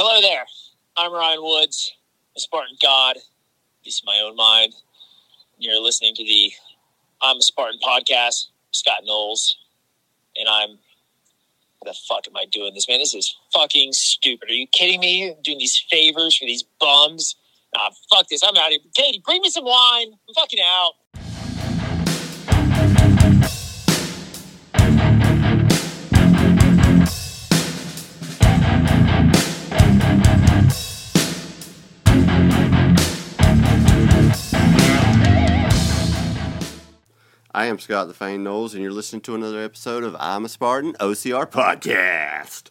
Hello there. I'm Ryan Woods, a Spartan God, peace of my own mind. You're listening to the I'm a Spartan podcast, Scott Knowles, and I'm. The fuck am I doing this, man? This is fucking stupid. Are you kidding me? I'm doing these favors for these bums? Nah, fuck this. I'm out of here. Katie, bring me some wine. I'm fucking out. I am Scott the Fane Knowles, and you're listening to another episode of I'm a Spartan OCR Podcast.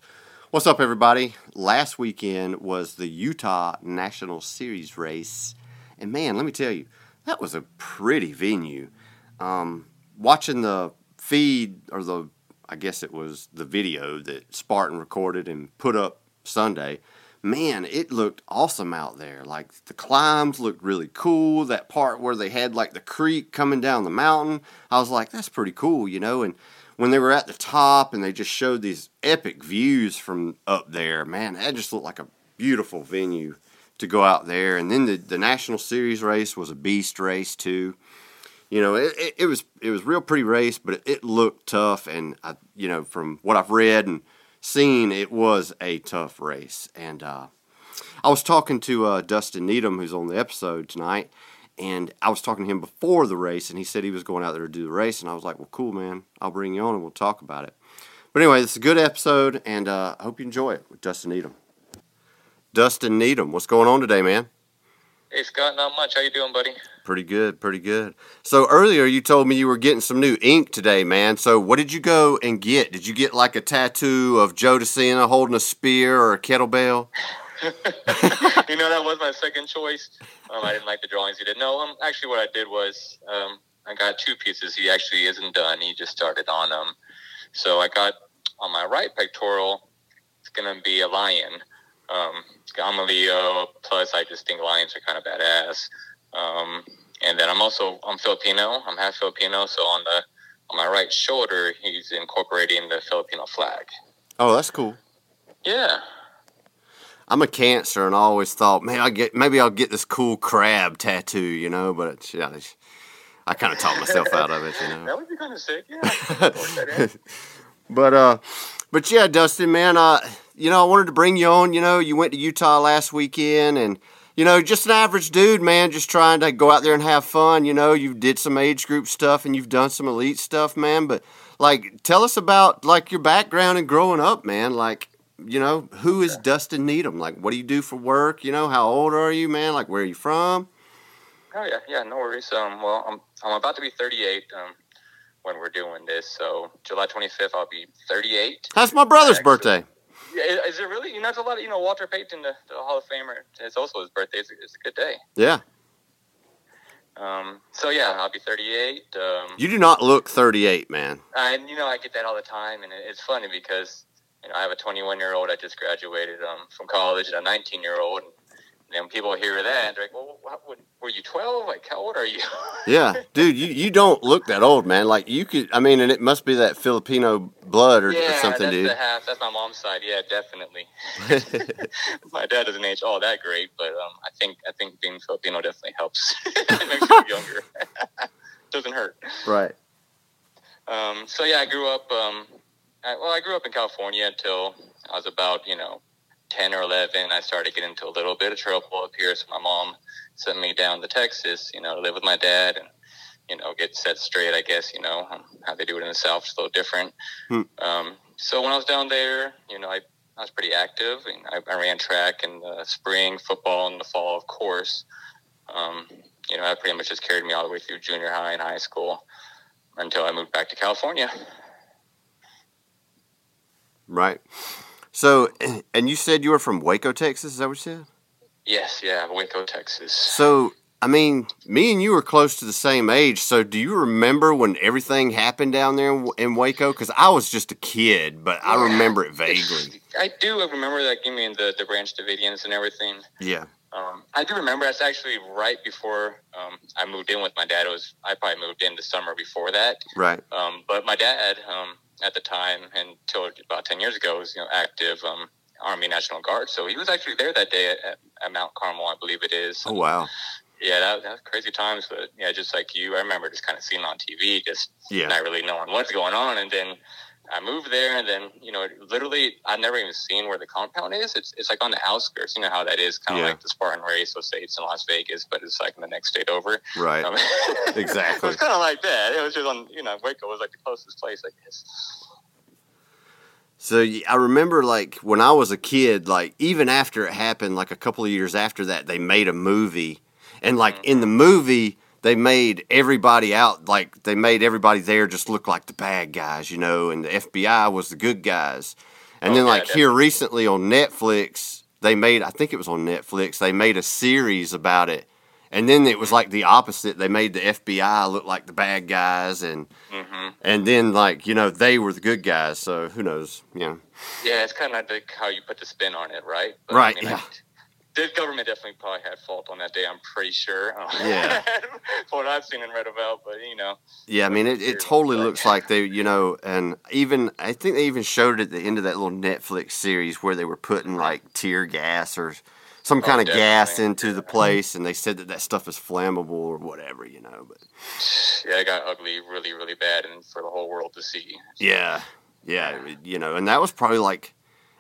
What's up, everybody? Last weekend was the Utah National Series race, and man, let me tell you, that was a pretty venue. Um, watching the feed, or the, I guess it was the video that Spartan recorded and put up Sunday, man, it looked awesome out there. Like the climbs looked really cool. That part where they had like the creek coming down the mountain, I was like, that's pretty cool, you know. And when they were at the top and they just showed these epic views from up there, man, that just looked like a beautiful venue to go out there. And then the, the National Series race was a beast race too. You know, it, it, it was it was real pretty race, but it, it looked tough. And I, you know, from what I've read and seen, it was a tough race. And uh, I was talking to uh, Dustin Needham, who's on the episode tonight, and I was talking to him before the race, and he said he was going out there to do the race. And I was like, well, cool, man. I'll bring you on and we'll talk about it. But anyway, is a good episode, and uh, I hope you enjoy it with Dustin Needham. Dustin Needham, what's going on today, man? Hey Scott, not much. How you doing, buddy? Pretty good, pretty good. So earlier you told me you were getting some new ink today, man. So what did you go and get? Did you get like a tattoo of Joe De Sena holding a spear or a kettlebell? you know that was my second choice. Um, I didn't like the drawings he did. No, um, actually, what I did was um, I got two pieces. He actually isn't done. He just started on them. So I got on my right pectoral. It's gonna be a lion. Um, I'm a Leo. Plus, I just think lions are kind of badass. Um, and then I'm also I'm Filipino. I'm half Filipino. So on the on my right shoulder, he's incorporating the Filipino flag. Oh, that's cool. Yeah. I'm a cancer, and I always thought, man, I get maybe I'll get this cool crab tattoo, you know. But it's, yeah, it's, I kind of talked myself out of it, you know. That would be kind of sick. Yeah. but uh, but yeah, Dustin, man, uh, you know, I wanted to bring you on. You know, you went to Utah last weekend, and you know, just an average dude, man, just trying to go out there and have fun. You know, you did some age group stuff and you've done some elite stuff, man. But like, tell us about like your background and growing up, man. Like, you know, who is Dustin Needham? Like, what do you do for work? You know, how old are you, man? Like, where are you from? Oh yeah, yeah, no worries. Um, well, I'm I'm about to be 38 um, when we're doing this. So July 25th, I'll be 38. That's my brother's Actually- birthday. Yeah, is it really? You know, it's a lot of you know Walter Payton, the, the Hall of Famer. It's also his birthday. It's a, it's a good day. Yeah, Um, so yeah, I'll be 38. Um, you do not look 38, man. and you know, I get that all the time, and it's funny because you know I have a 21 year old. I just graduated um, from college, and a 19 year old. And then people hear that, they're like, "Well, what, what, were you 12? Like, how old are you?" Yeah, dude, you, you don't look that old, man. Like you could, I mean, and it must be that Filipino blood or, or something, that's dude. the half. That's my mom's side. Yeah, definitely. my dad doesn't age all that great, but um, I think I think being Filipino definitely helps. it makes you younger. doesn't hurt. right. Um, so yeah, I grew up. Um, I, well, I grew up in California until I was about you know ten or eleven. I started getting into a little bit of trouble up here, so my mom sent me down to Texas, you know, to live with my dad and you know get set straight. I guess you know um, how they do it in the South is a little different. Hmm. Um, so when I was down there, you know, I, I was pretty active. And I, I ran track in the spring, football in the fall, of course. Um, you know, that pretty much just carried me all the way through junior high and high school until I moved back to California. Right. So, and you said you were from Waco, Texas. Is that what you said? Yes, yeah, Waco, Texas. So, I mean, me and you were close to the same age. So, do you remember when everything happened down there in, in Waco? Because I was just a kid, but I remember it vaguely. I do remember that. You mean the the Branch Davidians and everything? Yeah. Um, I do remember. That's actually right before um, I moved in with my dad. It was I probably moved in the summer before that. Right. Um, but my dad, um, at the time until about ten years ago, was you know active um, Army National Guard. So he was actually there that day at, at, at Mount Carmel, I believe it is. Oh wow. Yeah, that, that was crazy times. But yeah, just like you, I remember just kind of seeing on TV, just Yeah. not really knowing what's going on. And then I moved there, and then you know, literally, I've never even seen where the compound is. It's it's like on the outskirts. You know how that is, kind of Yeah. like the Spartan race. Let's say it's in Las Vegas, but it's like in the next state over. Right. Um, Exactly. it was kind of like that. It was just on, you know, Waco was like the closest place, I guess. So I remember like when I was a kid, like even after it happened, like a couple of years after that, they made a movie, and like in the movie, they made everybody out like they made everybody there just look like the bad guys, you know, and the FBI was the good guys. And Oh, then yeah, like here recently on Netflix, they made I think it was on Netflix, they made a series about it. And then it was like the opposite. They made the FBI look like the bad guys and hmm and then like, you know, they were the good guys, so who knows, you know. Yeah, it's kind of like how you put the spin on it, right? Right, I yeah. The government definitely probably had fault on that day. I'm pretty sure. Yeah. What I've seen and read about, but you know, Yeah, I mean, it, it totally looks like they, you know, and even I think they even showed it at the end of that little Netflix series where they were putting like tear gas or some Oh, kind of gas into the place, and they said that that stuff is flammable or whatever, you know. But yeah, it got ugly really, really bad, and for the whole world to see. yeah, yeah, you know, and that was probably like,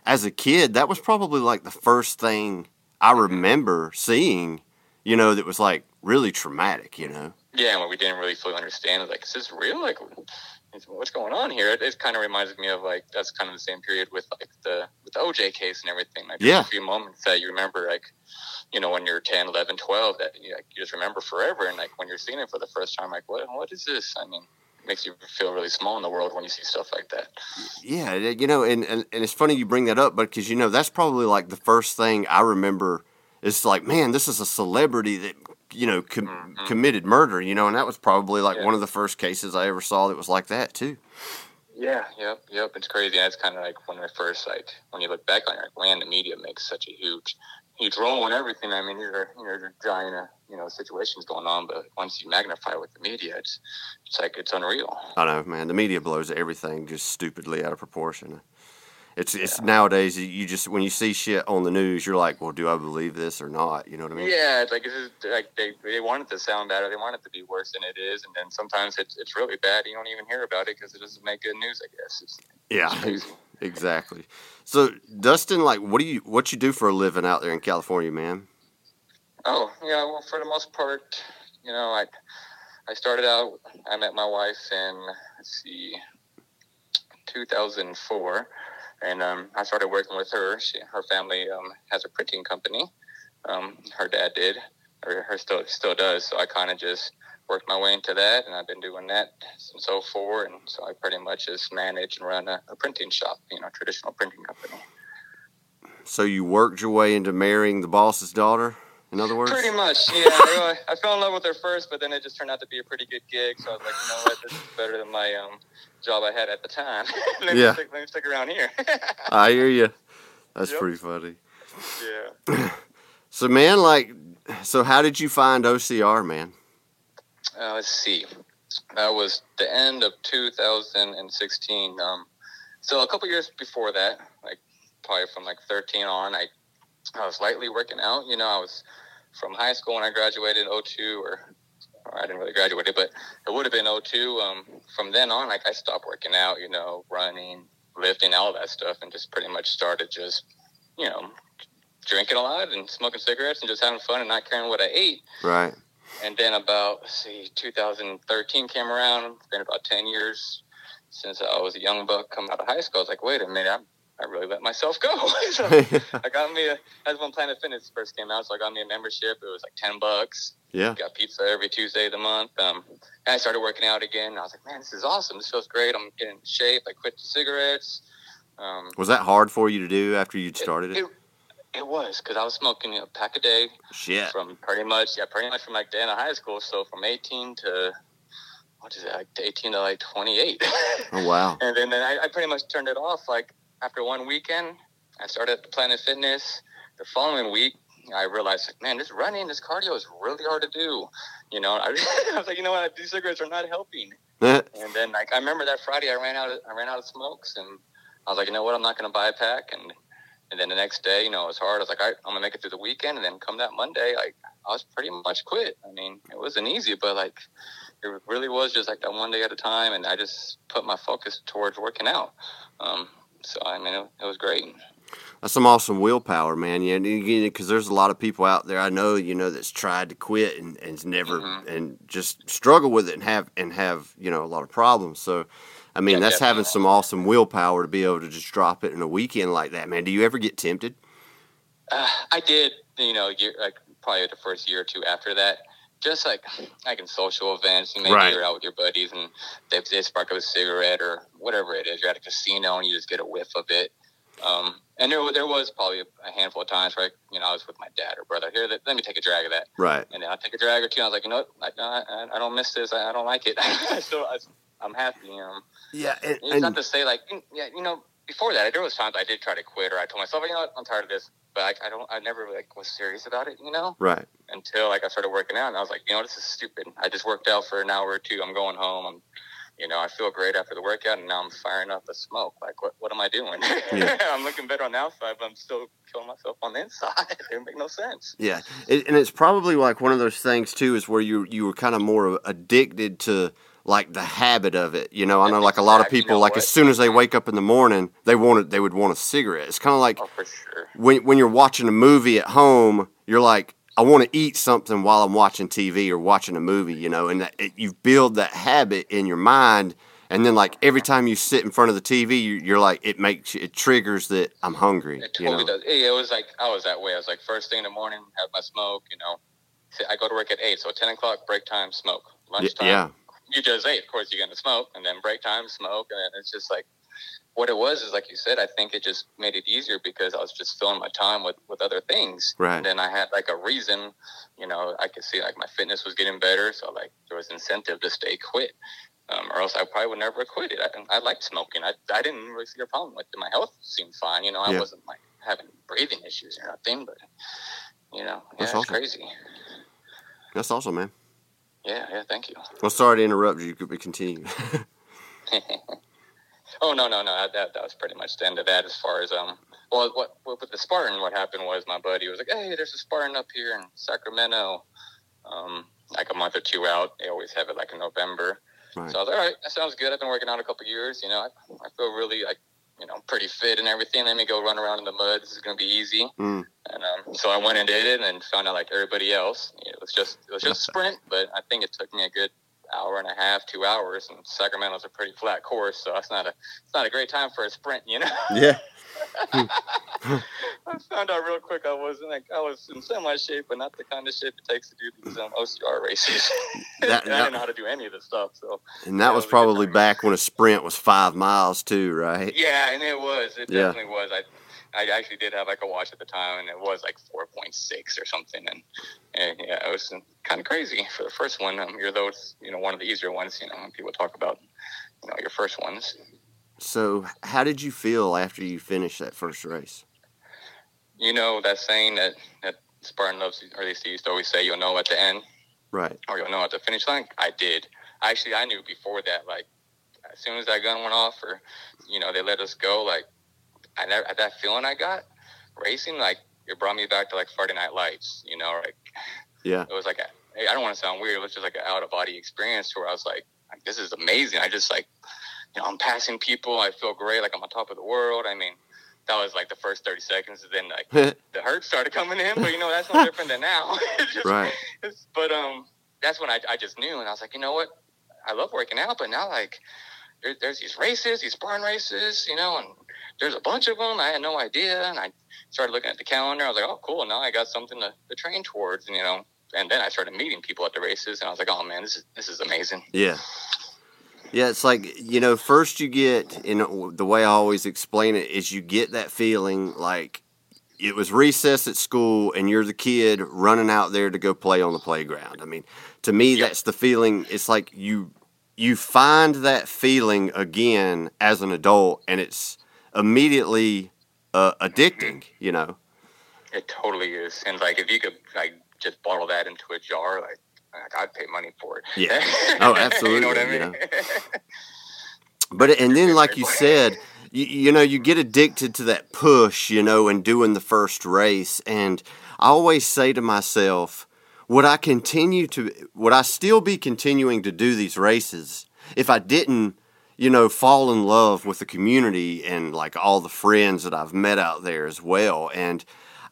as a kid, that was probably like the first thing I remember seeing, you know, that was like really traumatic, you know. Yeah, and what we didn't really fully understand like, is this real? Like, what's going on here? It, it kind of reminds me of like that's kind of the same period with like the with the OJ case and everything. Like, Yeah. a few moments that you remember, like, you know, when you're 10, 11, 12, that you, like, you just remember forever. And like when you're seeing it for the first time, like, what what is this? I mean, makes you feel really small in the world when you see stuff like that. Yeah, you know, and, and, and it's funny you bring that up, but because, you know, that's probably like the first thing I remember. It's like, man, this is a celebrity that, you know, com- Mhm. committed murder, you know, and that was probably like Yeah. one of the first cases I ever saw that was like that, too. Yeah, yep, yep. It's crazy. And it's kind of like when I first like when you look back on it, like, man, the media makes such a huge, huge role in everything. I mean, you're you know giant, uh, you know, situations going on, but once you magnify it with the media, it's it's like it's unreal. I know, man. The media blows everything just stupidly out of proportion. It's it's nowadays you just when you see shit on the news, you're like, well, do I believe this or not? You know what I mean? Yeah, it's like it's just, like they they want it to sound bad, or they want it to be worse than it is, and then sometimes it's it's really bad. You don't even hear about it because it doesn't make good news. I guess. It's, Yeah, it's. Exactly. So, Dustin, like, what do you what you do for a living out there in California, man? Oh, yeah. Well, for the most part, you know, I I started out. I met my wife in let's see, 2004, and um, I started working with her. She, her family um, has a printing company. Um, her dad did, or her still still does. So I kind of just worked my way into that, and I've been doing that since 04. And so I pretty much just manage and run a, a printing shop, you know, traditional printing company. So you worked your way into marrying the boss's daughter. In other words, Pretty much, yeah. I, I fell in love with her first, but then it just turned out to be a pretty good gig. So I was like, you know what, this is better than my um, job I had at the time. let, me Yeah. stick, let me stick around here. I hear you. That's Yep. pretty funny. yeah. So, man, like, so how did you find OCR, man? Uh, let's see. That was the end of 2016. Um, so a couple years before that, like probably from like 13 on, I I was lightly working out. You know, I was from high school when I graduated in 02, or, or I didn't really graduate, but it would have been 02. Um, from then on, like I stopped working out. You know, running, lifting, all that stuff, and just pretty much started just, you know, drinking a lot and smoking cigarettes and just having fun and not caring what I ate. Right. And then about see, 2013 came around. It's been about 10 years since I was a young buck coming out of high school. I was like, wait a minute, I, I really let myself go. so I got me a. That's when Planet Fitness first came out, so I got me a membership. It was like 10 bucks. yeah. Got pizza every Tuesday of the month. Um, and I started working out again. I was like, man, this is awesome. This feels great. I'm getting in shape. I quit the cigarettes. Um, Was that hard for you to do after you'd started it? it, it was because I was smoking a pack a day Shit. from pretty much yeah pretty much from like the end of high school so from 18 to what is it like 18 to like 28 Oh, wow. and then, then I, I pretty much turned it off like after one weekend i started at planet fitness. The following week i realized like man this running this cardio is really hard to do. You know i, I was like you know what these cigarettes are not helping. And then like I remember that Friday I ran out of I ran out of smokes and I was like, you know what, I'm not gonna buy a pack and And then the next day, you know, it was hard. I was like, right, I'm gonna make it through the weekend, and then come that Monday, like I was pretty much quit. I mean, it wasn't easy, but like it really was just like that one day at a time, and I just put my focus towards working out. Um, so I mean, it, it was great. That's some awesome willpower, man. Yeah, because there's a lot of people out there I know, you know, that's tried to quit and and's never Mhm. and just struggle with it and have and have you know a lot of problems. So, I mean, Yeah, that's having some awesome willpower to be able to just drop it in a weekend like that, man. Do you ever get tempted? Uh, I did, you know, year, like probably the first year or two after that. Just like like in social events, and maybe Right. you're out with your buddies and they, they spark up a cigarette or whatever it is. You're at a casino and you just get a whiff of it. Um, and there, there was probably a, handful of times where you know I was with my dad or brother. Here, let, let me take a drag of that, Right. and then I take a drag or two. And I was like, you know, what? I, I, I don't miss this. I, I don't like it. so I, I'm happy. Um, Yeah, and, it's not to say like, yeah, you know, before that, there was times I did try to quit, or I told myself, you know what, I'm tired of this, but I, I don't, I never like was serious about it, you know, right. until like I started working out, and I was like, you know, this is stupid. I just worked out for an hour or two. I'm going home. I'm, you know, I feel great after the workout, and now I'm firing up the smoke. Like, what, what am I doing? Yeah. I'm looking better on the outside, but I'm still killing myself on the inside. it make no sense. Yeah, it, and it's probably like one of those things too, is where you you were kind of more addicted to like the habit of it. You know, I know like a lot of. You people, like as soon as they wake up in the morning, they wanted they would want a cigarette. It's kind of like Oh, for sure. when when you're watching a movie at home, you're like, I want to eat something while I'm watching TV or watching a movie. You know, and that, it, you build that habit in your mind. And then, like every time you sit in front of the TV, you, you're like, it makes it triggers that I'm hungry. It you totally know, does. It was like I was that way. I was like first thing in the morning, have my smoke. You know, I go to work at eight, so ten o'clock break time, smoke. Lunchtime, yeah, you just ate. Of course, you're gonna smoke, and then break time, smoke, and then it's just like what it was is like you said. I think it just made it easier because I was just filling my time with with other things. Right. And then I had like a reason. You know, I could see like my fitness was getting better, so like there was incentive to stay quit. Um, or else I probably would never have quit it. I, I liked smoking. I, I didn't really see a problem with it. My health seemed fine. You know, I Yeah. wasn't like having breathing issues or nothing, but you know, yeah, That's it's awesome. crazy. that's awesome, man. Yeah, yeah, thank you. Well, sorry to interrupt you. Could we continue? oh no, no, no. That, that was pretty much the end of that. As far as um, well, what, what with the Spartan, what happened was my buddy was like, "Hey, there's a Spartan up here in Sacramento." Um, like a month or two out, they always have it like in November. Right. So I was like, all right, that sounds good. I've been working out a couple years. You know, I, I feel really like you know pretty fit and everything. Let me go run around in the mud. This is gonna be easy. Mm. And um, so I went and did it, and found out like everybody else, it was just it was just sprint. But I think it took me a good hour and a half, two hours. And Sacramento's a pretty flat course, so that's not a it's not a great time for a sprint, you know. yeah. I found out real quick I wasn't like I was in semi shape, but not the kind of shape it takes to do these um, OCR races. That- and I that- didn't know how to do any of this stuff, so And that was was probably back when a sprint was five miles too, right? yeah, and it was it Yeah. definitely was. I I actually did have like a watch at the time, and it was like four point six or something, and, and yeah, it was kind of crazy for the first one. Um, you're those you know one of the easier ones, you know, when people talk about you know your first ones. So, how did you feel after you finished that first race? You know that saying that that Spartan loves, or they used to always say, you'll know at the end. Right. or you'll know at the finish line. I did. Actually, I knew before that. Like as soon as that gun went off, or you know, they let us go. Like I never that feeling I got racing. Like it brought me back to like Friday Night Lights. You know, like Yeah. it was like a, I don't want to sound weird. It was just like an out of body experience where I was like, like, this is amazing. I just like, you know, I'm passing people. I feel great. Like I'm on top of the world. I mean. That was like the first thirty seconds, and then like the hurt started coming in. But you know that's no different than now. It's just- right. but um, that's when I, I just knew, and I was like, you know what, I love working out, but now like there, there's these races, these barn races, you know, and there's a bunch of them. I had no idea, and I started looking at the calendar. I was like, oh, cool, now I got something to, to train towards, and you know, and then I started meeting people at the races, and I was like, oh man, this is this is amazing. Yeah. Yeah, it's like, you know, first you get, and the way I always explain it is you get that feeling like it was recess at school and you're the kid running out there to go play on the playground. I mean, to me, Yep. that's the feeling. It's like you you find that feeling again as an adult, and it's immediately uh, addicting. You know, It totally is, and like if you could like just bottle that into a jar, like. Like, I'd pay money for it. Yeah. Oh, absolutely. you know what I mean? you know. but and then like you said, you, you know, you get addicted to that push, you know, and doing the first race. And I always say to myself, would I continue to, would I still be continuing to do these races if I didn't, you know, fall in love with the community and like all the friends that I've met out there as well? And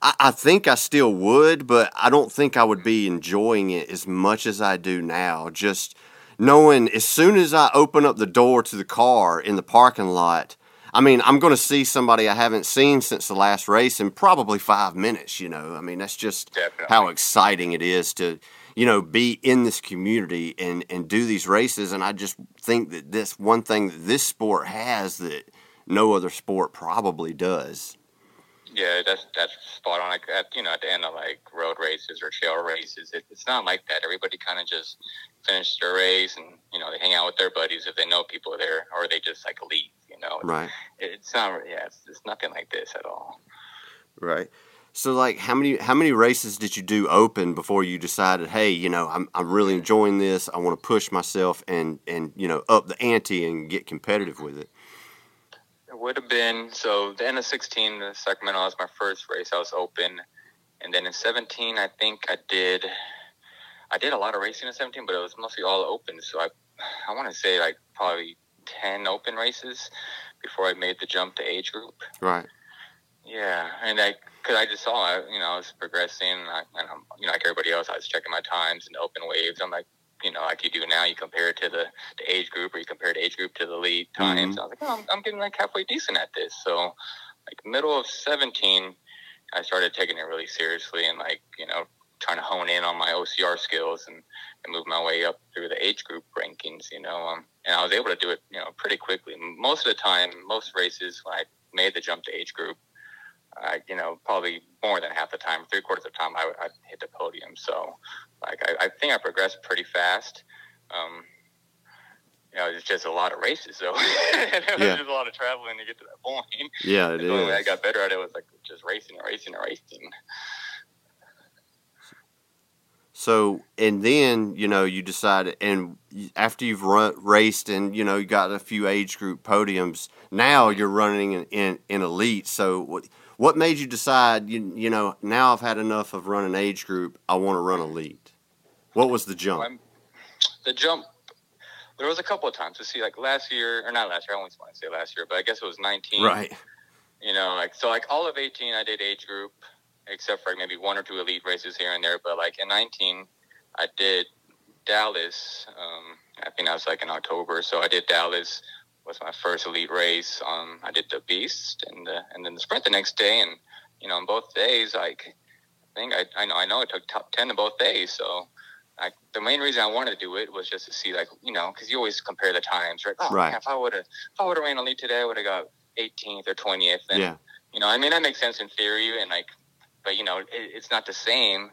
I, I think I still would, but I don't think I would be enjoying it as much as I do now. Just knowing as soon as I open up the door to the car in the parking lot, I mean, I'm going to see somebody I haven't seen since the last race in probably five minutes. You know, I mean, that's just Definitely. how exciting it is to, you know, be in this community and and do these races. And I just think that this one thing that this sport has that no other sport probably does. Yeah, that's that's spot on. Like at you know, at the end of like road races or trail races, it, it's not like that. Everybody kind of just finishes their race and you know they hang out with their buddies if they know people are there, or they just like leave. You know, Right. It, it's not. Yeah, it's, it's nothing like this at all. Right. So like how many how many races did you do open before you decided, hey, you know, I'm I'm really enjoying this. I want to push myself and and you know, up the ante and get competitive with it. It would have been so the end of sixteen, the Sacramento was my first race. I was open, and then in seventeen, I think I did. I did a lot of racing in seventeen, but it was mostly all open. So I, I want to say like probably ten open races before I made the jump to age group. Right. Yeah, and I, cause I just saw, I, you know, I was progressing, and, I, and I'm, you know, like everybody else, I was checking my times and open waves. I'm like, you know, like you do now, you compare it to the, the age group, or you compare the age group to the lead times. I was like, oh, I'm, I'm getting like halfway decent at this. So, like middle of 17, I started taking it really seriously and like, you know, trying to hone in on my OCR skills and, and move my way up through the age group rankings, you know. Um, and I was able to do it, you know, pretty quickly. Most of the time, most races, when I made the jump to age group, I, you know, probably more than half the time, three quarters of the time, I, I hit the podium. So, like, I, I think I progressed pretty fast. Um, you know, it's just a lot of races, so it was Yeah. just a lot of traveling to get to that point. Yeah, it the only way I got better at it was like just racing and racing and racing. So and then you know you decide, and after you've run, raced and you know you got a few age group podiums, now you're running in in, in elite. So what what made you decide? You you know now I've had enough of running age group. I want to run elite. What was the jump? I'm- the jump, there was a couple of times to see, like last year, or not last year, I always want to say last year, but I guess it was 19. Right. you know, like so, like all of eighteen, I did age group, except for maybe one or two elite races here and there. But like in nineteen, I did Dallas. Um, I think that was like in October. So I did Dallas was my first elite race. Um, I did the Beast and the, and then the sprint the next day, and you know, on both days, like I think I, I know I know I took top ten in both days. So. Like the main reason I wanted to do it was just to see, like you know, because you always compare the times, right? Oh, Right. man, if I would have, if I would have ran elite today, I would have got 18th or 20th. And Yeah. you know, I mean, that makes sense in theory, and like, but you know, it, it's not the same.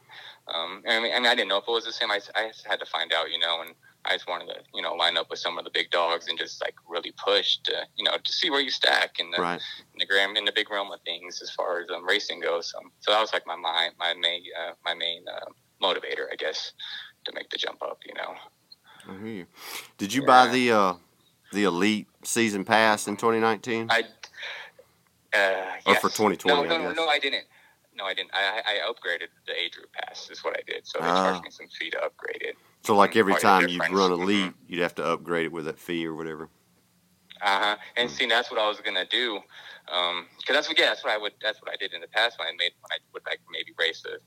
Um, I mean, I mean, I didn't know if it was the same. I, I just had to find out, you know, and I just wanted to, you know, line up with some of the big dogs and just like really push to, you know, to see where you stack in the Right. in the gram in the big realm of things as far as um, racing goes. Um, so that was like my my my main uh, my main uh, motivator, I guess, to make the jump up. You know. I hear you. Did you buy the uh, the elite season pass in 2019? I uh, Or for 2020, No, no, guess. no, I didn't. No, I didn't. I, I upgraded the age group pass. Is what I did. So they Ah. charged me some fee to upgrade it. so like every time you run elite, you'd have to upgrade it with that fee or whatever. Uh huh. And Hmm. see, that's what I was gonna do. Um, cause that's what yeah, that's what I would. That's what I did in the past when I made when I would like maybe race the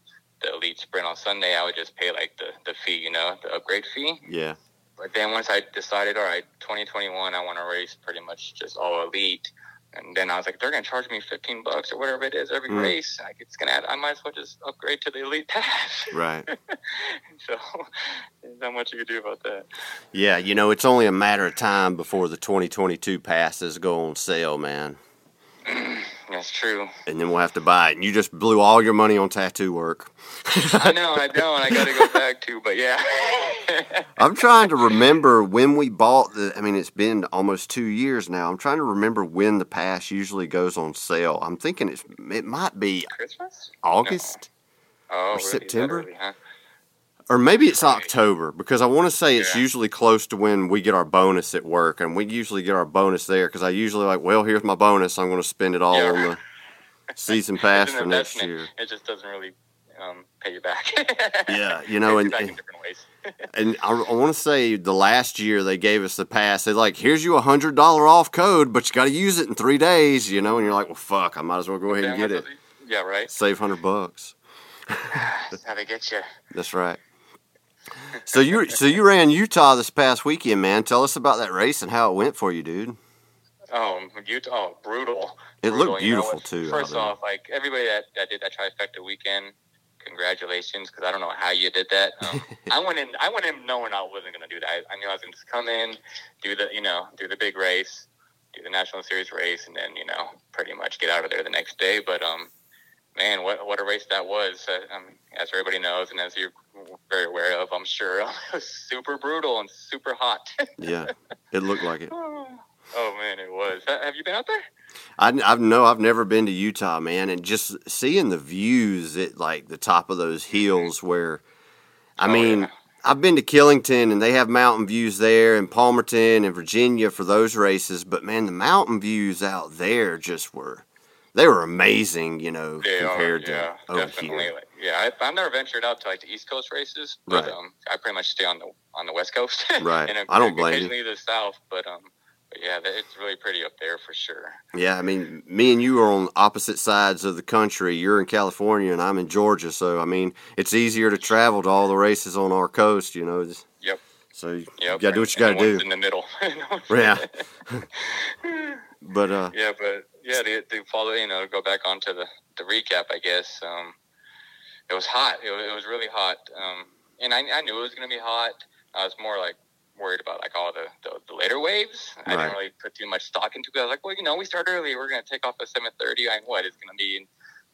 the elite sprint on Sunday. I would just pay like the the fee, you know, the upgrade fee. Yeah. But then once I decided, all right, 2021, I want to race pretty much just all elite. And then I was like, they're gonna charge me 15 bucks or whatever it is every Mm. race. Like it's gonna, add, I might as well just upgrade to the elite pass. Right. so there's not much you could do about that. Yeah, you know, it's only a matter of time before the 2022 passes go on sale, man. That's true. And then we'll have to buy it. And you just blew all your money on tattoo work. I know, I know, and I got to go back to, but yeah. I'm trying to remember when we bought the. I mean, it's been almost two years now. I'm trying to remember when the pass usually goes on sale. I'm thinking it's it might be Christmas? August. Oh, Or really? September? early, huh? Or maybe it's October because I want to say it's Yeah. usually close to when we get our bonus at work, and we usually get our bonus there because I usually like, well, here's my bonus. I'm going to spend it all Yeah. on the season pass for next year. It just doesn't really um, pay you back. Yeah, you know, and- and- in different ways. And I, I want to say the last year they gave us the pass. They're like, here's you a hundred dollar off code, but you got to use it in three days. You know, and you're like, well, fuck, I might as well go ahead and get it. Yeah, right. Save hundred bucks. That's how they get you. That's right. So you so you ran Utah this past weekend, man. Tell us about that race and how it went for you, dude. Oh, Utah, oh, brutal. It brutal, looked you know. beautiful too. First off, like everybody that, that did that trifecta weekend, congratulations, because I don't know how you did that. Um, I went in, I went in knowing I wasn't going to do that. I, I knew I was going to just come in, do the, you know, do the big race, do the national series race, and then you know, pretty much get out of there the next day. But um, man, what what a race that was! Uh, as everybody knows, and as you're very aware of, I'm sure it was super brutal and super hot. yeah, it looked like it. oh man, it was. Have you been out there? I, I know I've never been to Utah, man, and just seeing the views at like the top of those hills where, I Oh, mean, yeah. I've been to Killington and they have mountain views there, and Palmerton and Virginia for those races, but man, the mountain views out there just were, they were amazing, you know, They are, compared yeah, to over definitely. here. Yeah, I, I've never ventured out to like the East Coast races, but Right. um, I pretty much stay on the on the West Coast. Right. and I don't blame you. the South, but um, but yeah, it's really pretty up there for sure. Yeah, I mean, me and you are on opposite sides of the country. You're in California and I'm in Georgia, so I mean, it's easier to travel to all the races on our coast, you know. Yep. So you Yep. got to do what you got to the do. in the middle. Yeah. But uh, yeah, but yeah, to, to follow, you know, go back onto the the recap, I guess. Um, it was hot. It was, it was really hot. Um, and I, I knew it was going to be hot. I was more like worried about like all the, the, the later waves. I didn't really put too much stock into it. I was like, well, you know, we start early. We're going to take off at 7:30. I what it's going to be in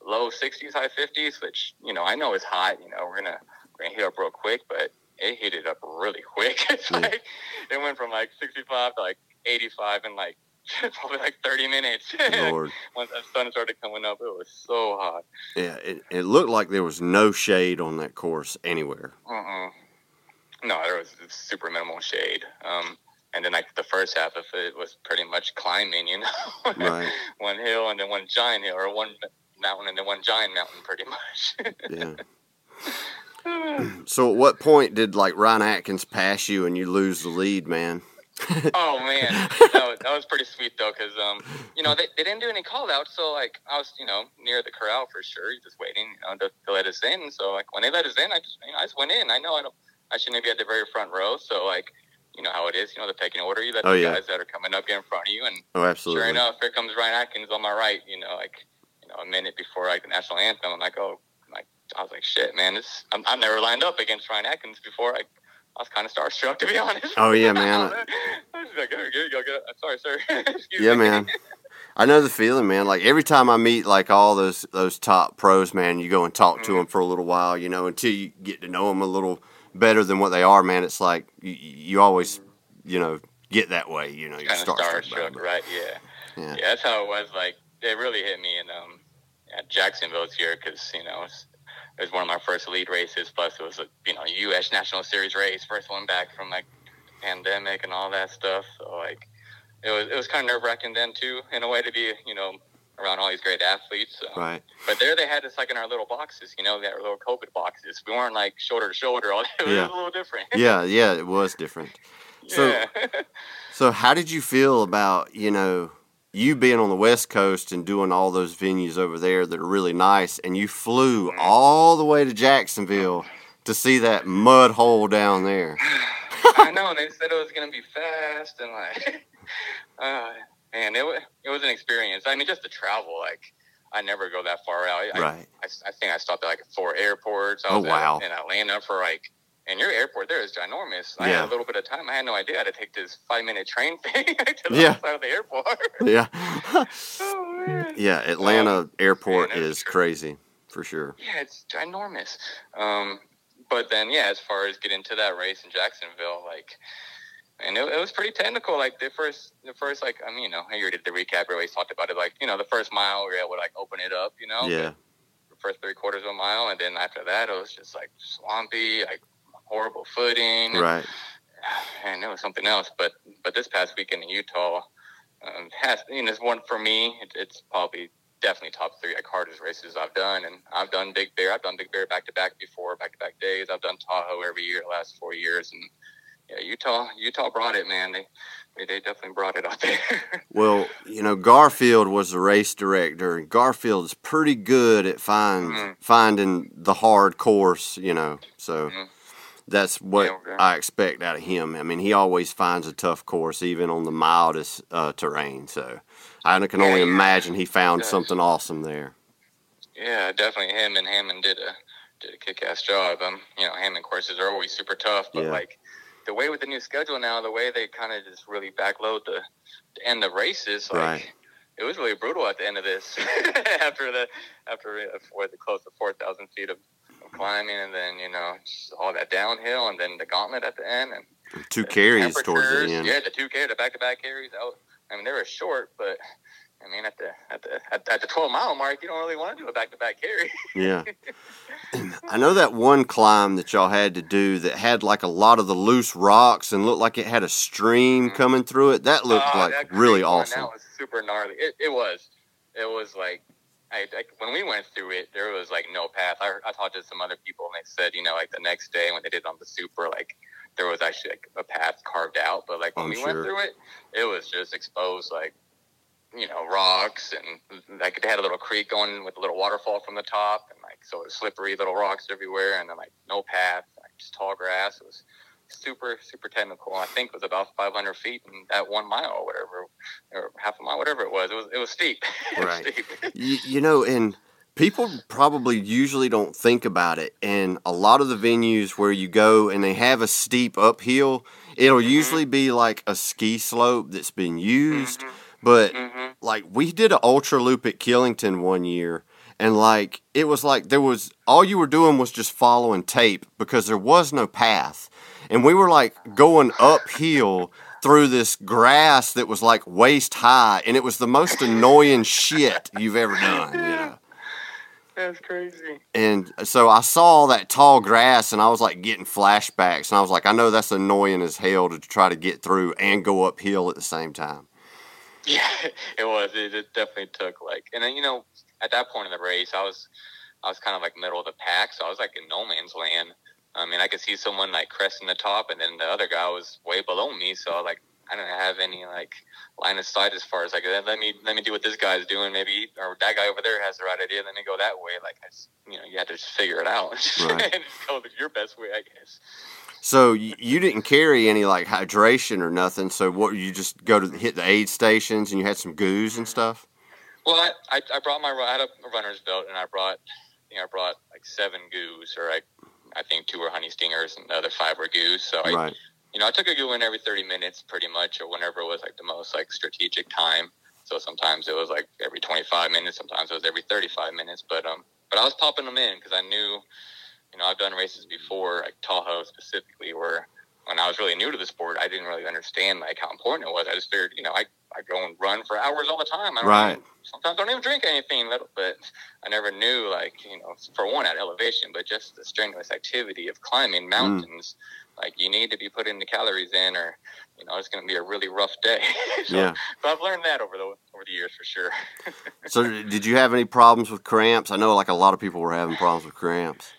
low 60s, high 50s, which you know I know is hot. You know, we're gonna we're gonna heat up real quick, but it heated up really quick. it's Yeah. like it went from like 65 to like 85 in like probably like 30 minutes. Lord, Once that sun started coming up, it was so hot. yeah, it, it looked like there was no shade on that course anywhere. Uh-uh. No, there was super minimal shade. Um, and then like the first half of it was pretty much climbing, you know, Right. one hill and then one giant hill, or one mountain and then one giant mountain, pretty much. Yeah. So at what point did like Ryan Atkins pass you and you lose the lead, man? oh man, that was, that was pretty sweet though, because um, you know, they, they didn't do any call outs, so like I was, you know, near the corral for sure, just waiting, you know, to, to let us in. So like when they let us in, I just, you know, I just went in. I know I don't, I shouldn't be at the very front row, so like, you know how it is, you know, the pecking order. You let Oh, the yeah. guys that are coming up get in front of you, and Oh, absolutely. sure enough, here comes Ryan Atkins on my right. You know, like, you know, a minute before like the national anthem, I'm like, oh, like I was like, shit, man, this I'm, I've never lined up against Ryan Atkins before. I, I was kind of starstruck to be honest. Oh, yeah, man. I was just like, oh, good. Sorry, sir. Excuse Yeah, me. man. I know the feeling, man. Like every time I meet like all those those top pros, man, you go and talk Mm-hmm. to them for a little while, you know, until you get to know them a little better than what they are, man. It's like you, you always, you know, get that way, you know. You're kind of starstruck, right? Yeah. Yeah. yeah, That's how it was. Like, it really hit me in um at Jacksonville year because you know it's, it was one of my first lead races. Plus, it was a you know U.S. National Series race, first one back from like pandemic and all that stuff. So like, it was it was kind of nerve wracking then too, in a way to be you know around all these great athletes. Um, Right. But there they had us like in our little boxes, you know, our little COVID boxes. We weren't like shoulder to shoulder. All it was Yeah. a little different. Yeah, yeah, it was different. So- yeah. So how did you feel about, you know, you being on the West Coast and doing all those venues over there that are really nice and you flew Mhm. all the way to Jacksonville to see that mud hole down there. I know. and They said it was going to be fast and like, uh, man, it was it was an experience. I mean, just to travel, like, I never go that far out. I, Right. I, I think I stopped at like four airports. I Oh, was at- wow. in Atlanta for like, and your airport there is ginormous. I Yeah. had a little bit of time. I had no idea I had to take this five minute train thing to the Yeah. of the airport. Yeah. oh. Yeah, Atlanta airport man, is crazy for sure. Yeah, it's ginormous. Um, but then, yeah, as far as getting to that race in Jacksonville, like, and it, it was pretty technical. Like the first, the first, like, I mean, you know, I already did the recap. We always talked about it. Like, you know, the first mile, we were able to like open it up. You know, Yeah. the first three quarters of a mile, and then after that, it was just like swampy, like horrible footing. Right. and it was something else. But but this past weekend in Utah um, has you know it's one for me. It, it's probably definitely top three at Carter's races I've done, and I've done Big Bear. I've done Big Bear back to back before, back to back days. I've done Tahoe every year the last four years, and yeah, Utah Utah brought it, man. They they, definitely brought it out there. Well, you know, Garfield was the race director, and Garfield's pretty good at find, Mhm. finding the hard course, you know. So Mhm. That's what Yeah, okay. I expect out of him. I mean, he always finds a tough course, even on the mildest uh, terrain. So I can only yeah. imagine he found Does. something awesome there. Yeah, definitely him and Hammond did a did a kick ass job. Um, you know, Hammond courses are always super tough, but Yeah. like the way with the new schedule now, the way they kind of just really backload the, the end of races, like Right. it was really brutal at the end of this. after the after for the close to four thousand feet of climbing, and then you know all that downhill, and then the gauntlet at the end, and Two carries towards the end. Yeah, the two carry, the back to back carries. That was, I mean, they were short, but. I mean, at the at the at, at the twelve mile mark, you don't really want to do a back to back carry. Yeah. I know that one climb that y'all had to do that had like a lot of the loose rocks and looked like it had a stream Mhm. coming through it. That looked Oh, like that really one, awesome. That was super gnarly. It, it was. It was like, I, I when we went through it, there was like no path. I, I talked to some other people, and they said, you know, like the next day when they did it on the super, like there was actually like a path carved out. But like when I'm we sure. went through it, it was just exposed, like you know, rocks and like they had a little creek going with a little waterfall from the top, and like so it was slippery, little rocks everywhere, and then like no path, like just tall grass. It was super super technical. I think it was about 500 feet and that one mile or whatever, or half a mile, whatever it was. It was it was steep. Was Right. steep. you, you know, and people probably usually don't think about it. And a lot of the venues where you go and they have a steep uphill, it'll Mm-hmm. usually be like a ski slope that's been used. Mhm. But Mhm. like we did an ultra loop at Killington one year. And like it was like there was all you were doing was just following tape because there was no path. And we were like going uphill through this grass that was like waist high and it was the most annoying shit you've ever done, you know. That's crazy. And so I saw all that tall grass and I was like getting flashbacks and I was like, I know that's annoying as hell to try to get through and go uphill at the same time. Yeah, it was. It, it definitely took like, and then you know, at that point in the race, I was, I was kind of like middle of the pack, so I was like in no man's land. I mean, I could see someone like cresting the top, and then the other guy was way below me, so like I didn't have any like line of sight as far as like let me let me do what this guy's doing, maybe or that guy over there has the right idea, let me go that way. Like I, just, you know, you had to just figure it out Right. and go your best way, I guess. So you, you didn't carry any like hydration or nothing. So what you just go to hit the aid stations and you had some goos and stuff. Well, I, I, I brought my I had a runner's belt, and I brought I think I brought like seven goose, or I I think two were honey stingers, and the other five were goose. So I Right. you know I took a goo in every thirty minutes, pretty much, or whenever it was like the most like strategic time. So sometimes it was like every twenty five minutes, sometimes it was every thirty five minutes. But um, but I was popping them in because I knew, you know, I've done races before, like Tahoe specifically, where when I was really new to the sport, I didn't really understand like how important it was. I just figured, you know, I I go and run for hours all the time. I don't Right. even- sometimes I don't even drink anything, but I never knew like you know, for one at elevation, but just the strenuous activity of climbing mm. mountains. Like you need to be putting the calories in, or you know, it's going to be a really rough day. so, Yeah. so I've learned that over the over the years for sure. So did you have any problems with cramps? I know like a lot of people were having problems with cramps.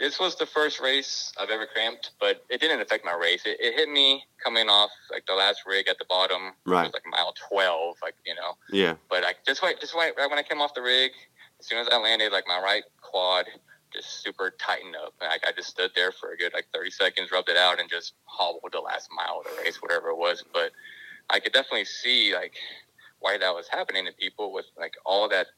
This was the first race I've ever cramped, but it didn't affect my race. It, it hit me coming off like the last rig at the bottom. It was like mile twelve, like you know. Yeah. But like just right, just right, right when I came off the rig, as soon as I landed, like my right quad just super tightened up, and like I just stood there for a good like thirty seconds, rubbed it out, and just hobbled the last mile of the race, whatever it was. But I could definitely see like why that was happening to people with like all that.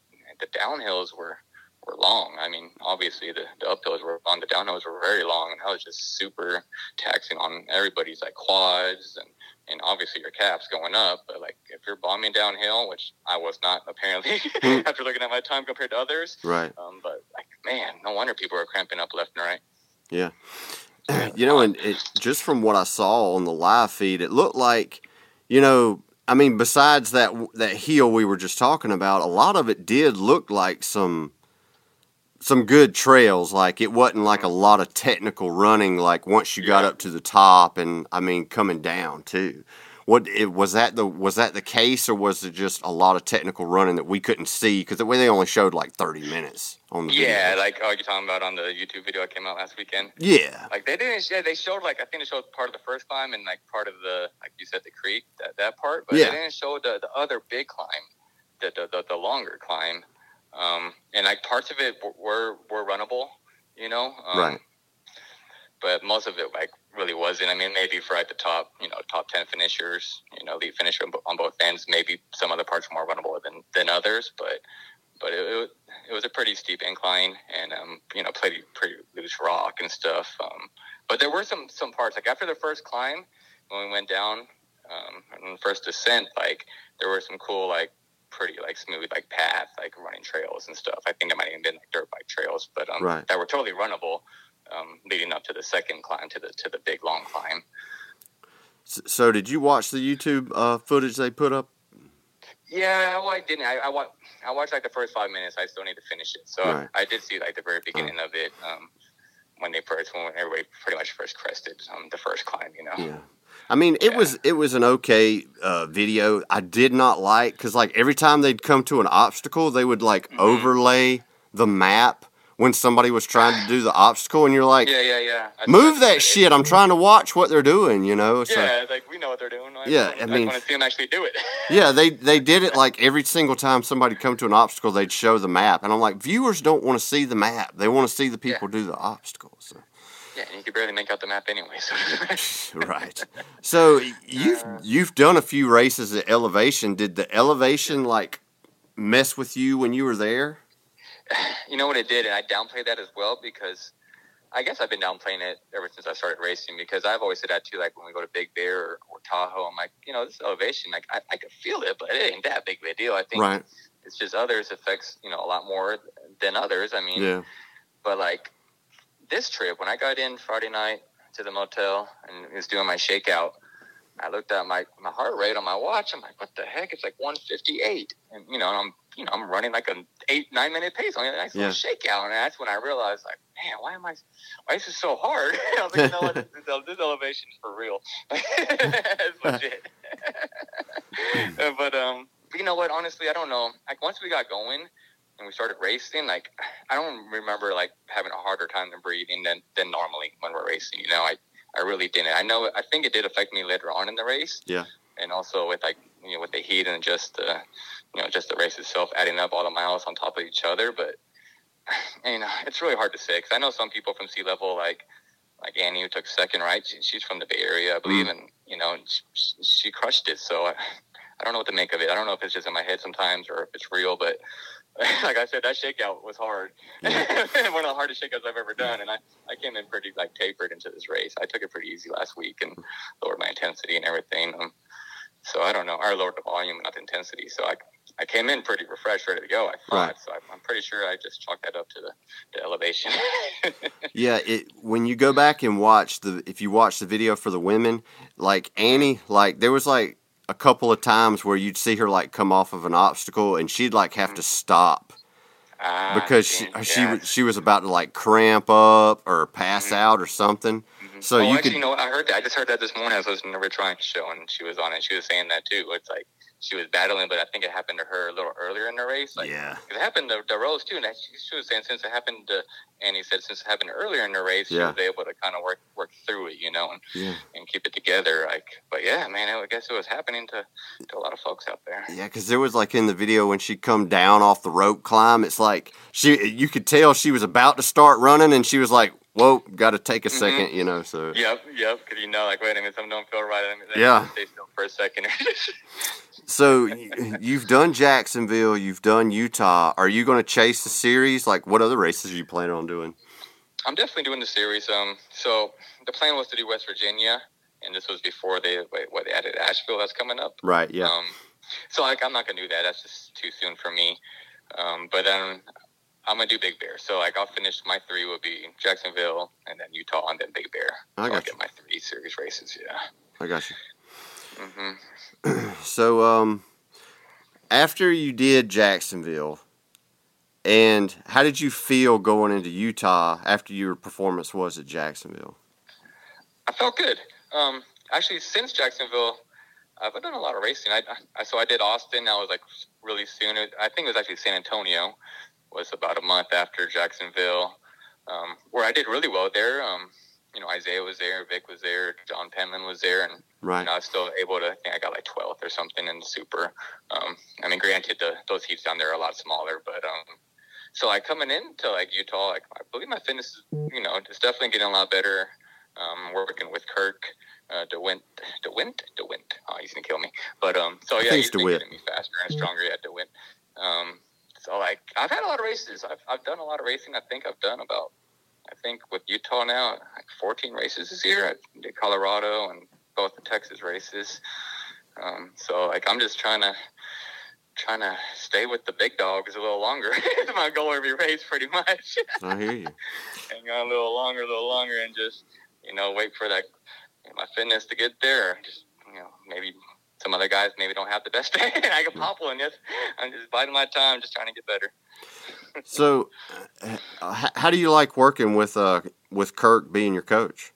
The downhills were were long. I mean, obviously the, the uphills were long, the downhills were very long, and that was just super taxing on everybody's like quads and and obviously your caps going up. But like if you're bombing downhill, which I was not apparently Hmm. after looking at my time compared to others. Right. Um, but like man, no wonder people are cramping up left and right. Yeah, you know, and it, just from what I saw on the live feed, it looked like, you know, I mean, besides that that hill we were just talking about, a lot of it did look like some some good trails. Like it wasn't like a mm-hmm. lot of technical running. Like once you got up to the top, and I mean coming down too. What it, was that the was that the case, or was it just a lot of technical running that we couldn't see because the way they only showed like thirty minutes on the Yeah, video. like oh, you're talking about on the YouTube video that came out last weekend. yeah, Like they didn't. Yeah, they showed like I think they showed part of the first climb and like part of the like you said the creek that that part, but Yeah. they didn't show the the other big climb, the the the, the longer climb, um, and like parts of it were were runnable, you know. Um, Right. But most of it like really wasn't. I mean, maybe for at the top, you know, top ten finishers, you know, lead finisher on both ends. Maybe some other parts were more runnable than than others, but but it, it, it was a pretty steep incline and um, you know pretty pretty loose rock and stuff. Um, but there were some some parts like after the first climb when we went down um, on the first descent, like there were some cool like pretty like smooth like path like running trails and stuff. I think it might even been like dirt bike trails, but um, Right. that were totally runnable. Um, leading up to the second climb to the to the big long climb. S- So did you watch the YouTube uh, footage they put up? Yeah, well, I didn't. I, I, wa- I watched like the first five minutes. I still need to finish it. So Right. I did see like the very beginning of it um, when they first, when everybody pretty much first crested um, the first climb. You know. Yeah. I mean, it Yeah. was it was an okay uh, video. I did not like because like every time they'd come to an obstacle, they would like Mhm. overlay the map when somebody was trying to do the obstacle, and you're like, Yeah, yeah, yeah. I- move I- that it- shit! I'm trying to watch what they're doing. You know? So, Yeah, like we know what they're doing. I Yeah, I wanna- mean- want to see them actually do it. yeah, they they did it like every single time somebody come to an obstacle, they'd show the map, and I'm like, viewers don't want to see the map; they want to see the people do the obstacles. So. And you could barely make out the map anyway. So. right. So you've you've done a few races at elevation. Did the elevation like mess with you when you were there? you know what it did, and I downplayed that as well because I guess I've been downplaying it ever since I started racing because I've always said that too. Like when we go to Big Bear or, or Tahoe, I'm like, you know, this elevation, like I, I can feel it, but it ain't that big of a deal. I think Right. it's just others affects you know a lot more than others. I mean, Yeah. but like this trip, when I got in Friday night to the motel and was doing my shakeout, I looked at my, my heart rate on my watch. I'm like, what the heck? It's like 158, and you know, I'm you know, I'm running like an eight nine minute pace on a nice Yeah. little shakeout, and that's when I realized, like, man, why am I? Why is this so hard? I was like, you know what? This, this, elevation is for real. it's legit. But um, but you know what? Honestly, I don't know. Like once we got going and we started racing, like I don't remember like having a harder time than breathing than than normally when we're racing. You know, I I really didn't. I know. I think it did affect me later on in the race. Yeah. And also with like you know with the heat and just the you know just the race itself adding up all the miles on top of each other, but. You know, it's really hard to say because I know some people from sea level, like like Annie, who took second, right? She, she's from the Bay Area, I believe, mm. and you know, she, she crushed it. So I, I don't know what to make of it. I don't know if it's just in my head sometimes or if it's real, but like I said, that shakeout was hard. One of the hardest shakeouts I've ever done, and I, I came in pretty like tapered into this race. I took it pretty easy last week and lowered my intensity and everything. Um, so I don't know. I lowered the volume, not the intensity. So I, I came in pretty refreshed, ready to go. I thought. Right. So I, I'm pretty sure I just chalked that up to the, the elevation. Yeah, it when you go back and watch the if you watch the video for the women, like Annie, like there was like a couple of times where you'd see her like come off of an obstacle and she'd like have to stop Ah, because she she was she was about to like cramp up or pass Mhm. out or something. Mhm. So oh, you actually, could you know, what? I heard that. I just heard that this morning. I was listening to Rich Ryan's show, and she was on it. She was saying that too. It's like she was battling, but I think it happened to her a little earlier in the race. Like, yeah. it happened to, to Rose too, and she, she was saying since it happened to Annie said since it happened earlier in the race, she was able to kind of work work through it, you know, and, Yeah. and keep it together. Like, but yeah, man, I guess it was happening to, to a lot of folks out there. Yeah, because there was like in the video when she come down off the rope climb, it's like she you could tell she was about to start running and she was like, "Whoa, got to take a Mhm. second, you know. So Yep, yep. Because you know, like, wait a minute, something don't feel right. I mean, Yeah. Stay still for a second. so you- you've done Jacksonville, you've done Utah. Are you going to chase the series? Like, what other races are you planning on doing? I'm definitely doing the series. Um, so the plan was to do West Virginia, and this was before they wait, what they added Asheville. That's coming up. Right. Yeah. Um, so like I'm not gonna do that. That's just too soon for me. Um, but then I'm gonna do Big Bear. So like I'll finish my three will be Jacksonville and then Utah and then Big Bear. I so I'll got get my three series races. Yeah. I got you. hmm So um, after you did Jacksonville, And how did you feel going into Utah after your performance was at Jacksonville? I felt good. Um, actually, since Jacksonville, I've done a lot of racing. I, I so I did Austin. That was like really soon. I think it was actually San Antonio. Was about a month after Jacksonville, um, where I did really well there. Um, you know, Isaiah was there, Vic was there, John Penman was there, and Right. you know, I was still able to. I think I got like 12th or something in the super. Um, I mean, granted, the, those heats down there are a lot smaller, but um, so like coming into like Utah, like I believe my fitness, is, you know, it's definitely getting a lot better. Um, working with Kirk, uh, DeWint, DeWint, DeWint. Oh, he's gonna kill me. But um, so yeah, he's been getting me faster and stronger at DeWint. Um, so like I've had a lot of races. I've I've done a lot of racing. I think I've done about I think with Utah now, like 14 races this year. I did Colorado and both the Texas races. Um, so like I'm just trying to trying to stay with the big dogs a little longer. It's my goal every race, pretty much. I hear you. Hang on a little longer, a little longer, and just you know wait for that my fitness to get there. Just you know maybe. Some other guys maybe don't have the best day. And I can pop one. Yes, I'm just biding my time, just trying to get better. So, uh, how do you like working with uh with Kirk being your coach?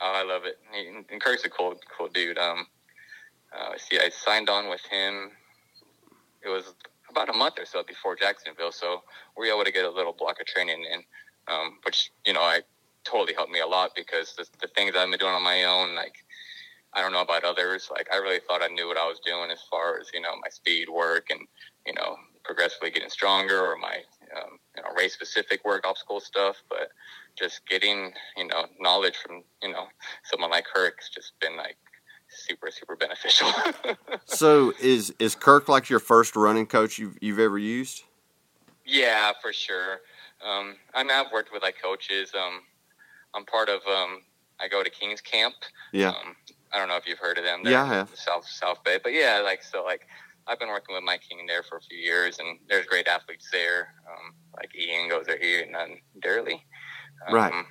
Oh, I love it. He, and Kirk's a cool, cool dude. Um, uh, see, I signed on with him. It was about a month or so before Jacksonville, so we were able to get a little block of training in, um, which you know, I totally helped me a lot because the, the things I've been doing on my own, like I don't know about others. Like I really thought I knew what I was doing as far as you know my speed work and you know progressively getting stronger or my um, you know race specific work obstacle stuff, but just getting you know knowledge from you know someone like Kirk has just been like super super beneficial. So, is is Kirk like your first running coach you've you've ever used? yeah, for sure. Um, I mean, I've worked with like coaches. Um, I'm part of. Um, I go to Kings Camp. Yeah. Um, I don't know if you've heard of them. Yeah, I have. South South Bay, but yeah, like so, like I've been working with Mike King there for a few years, and there's great athletes there. Um, like Ian goes there here, and then Durley. Um, Right.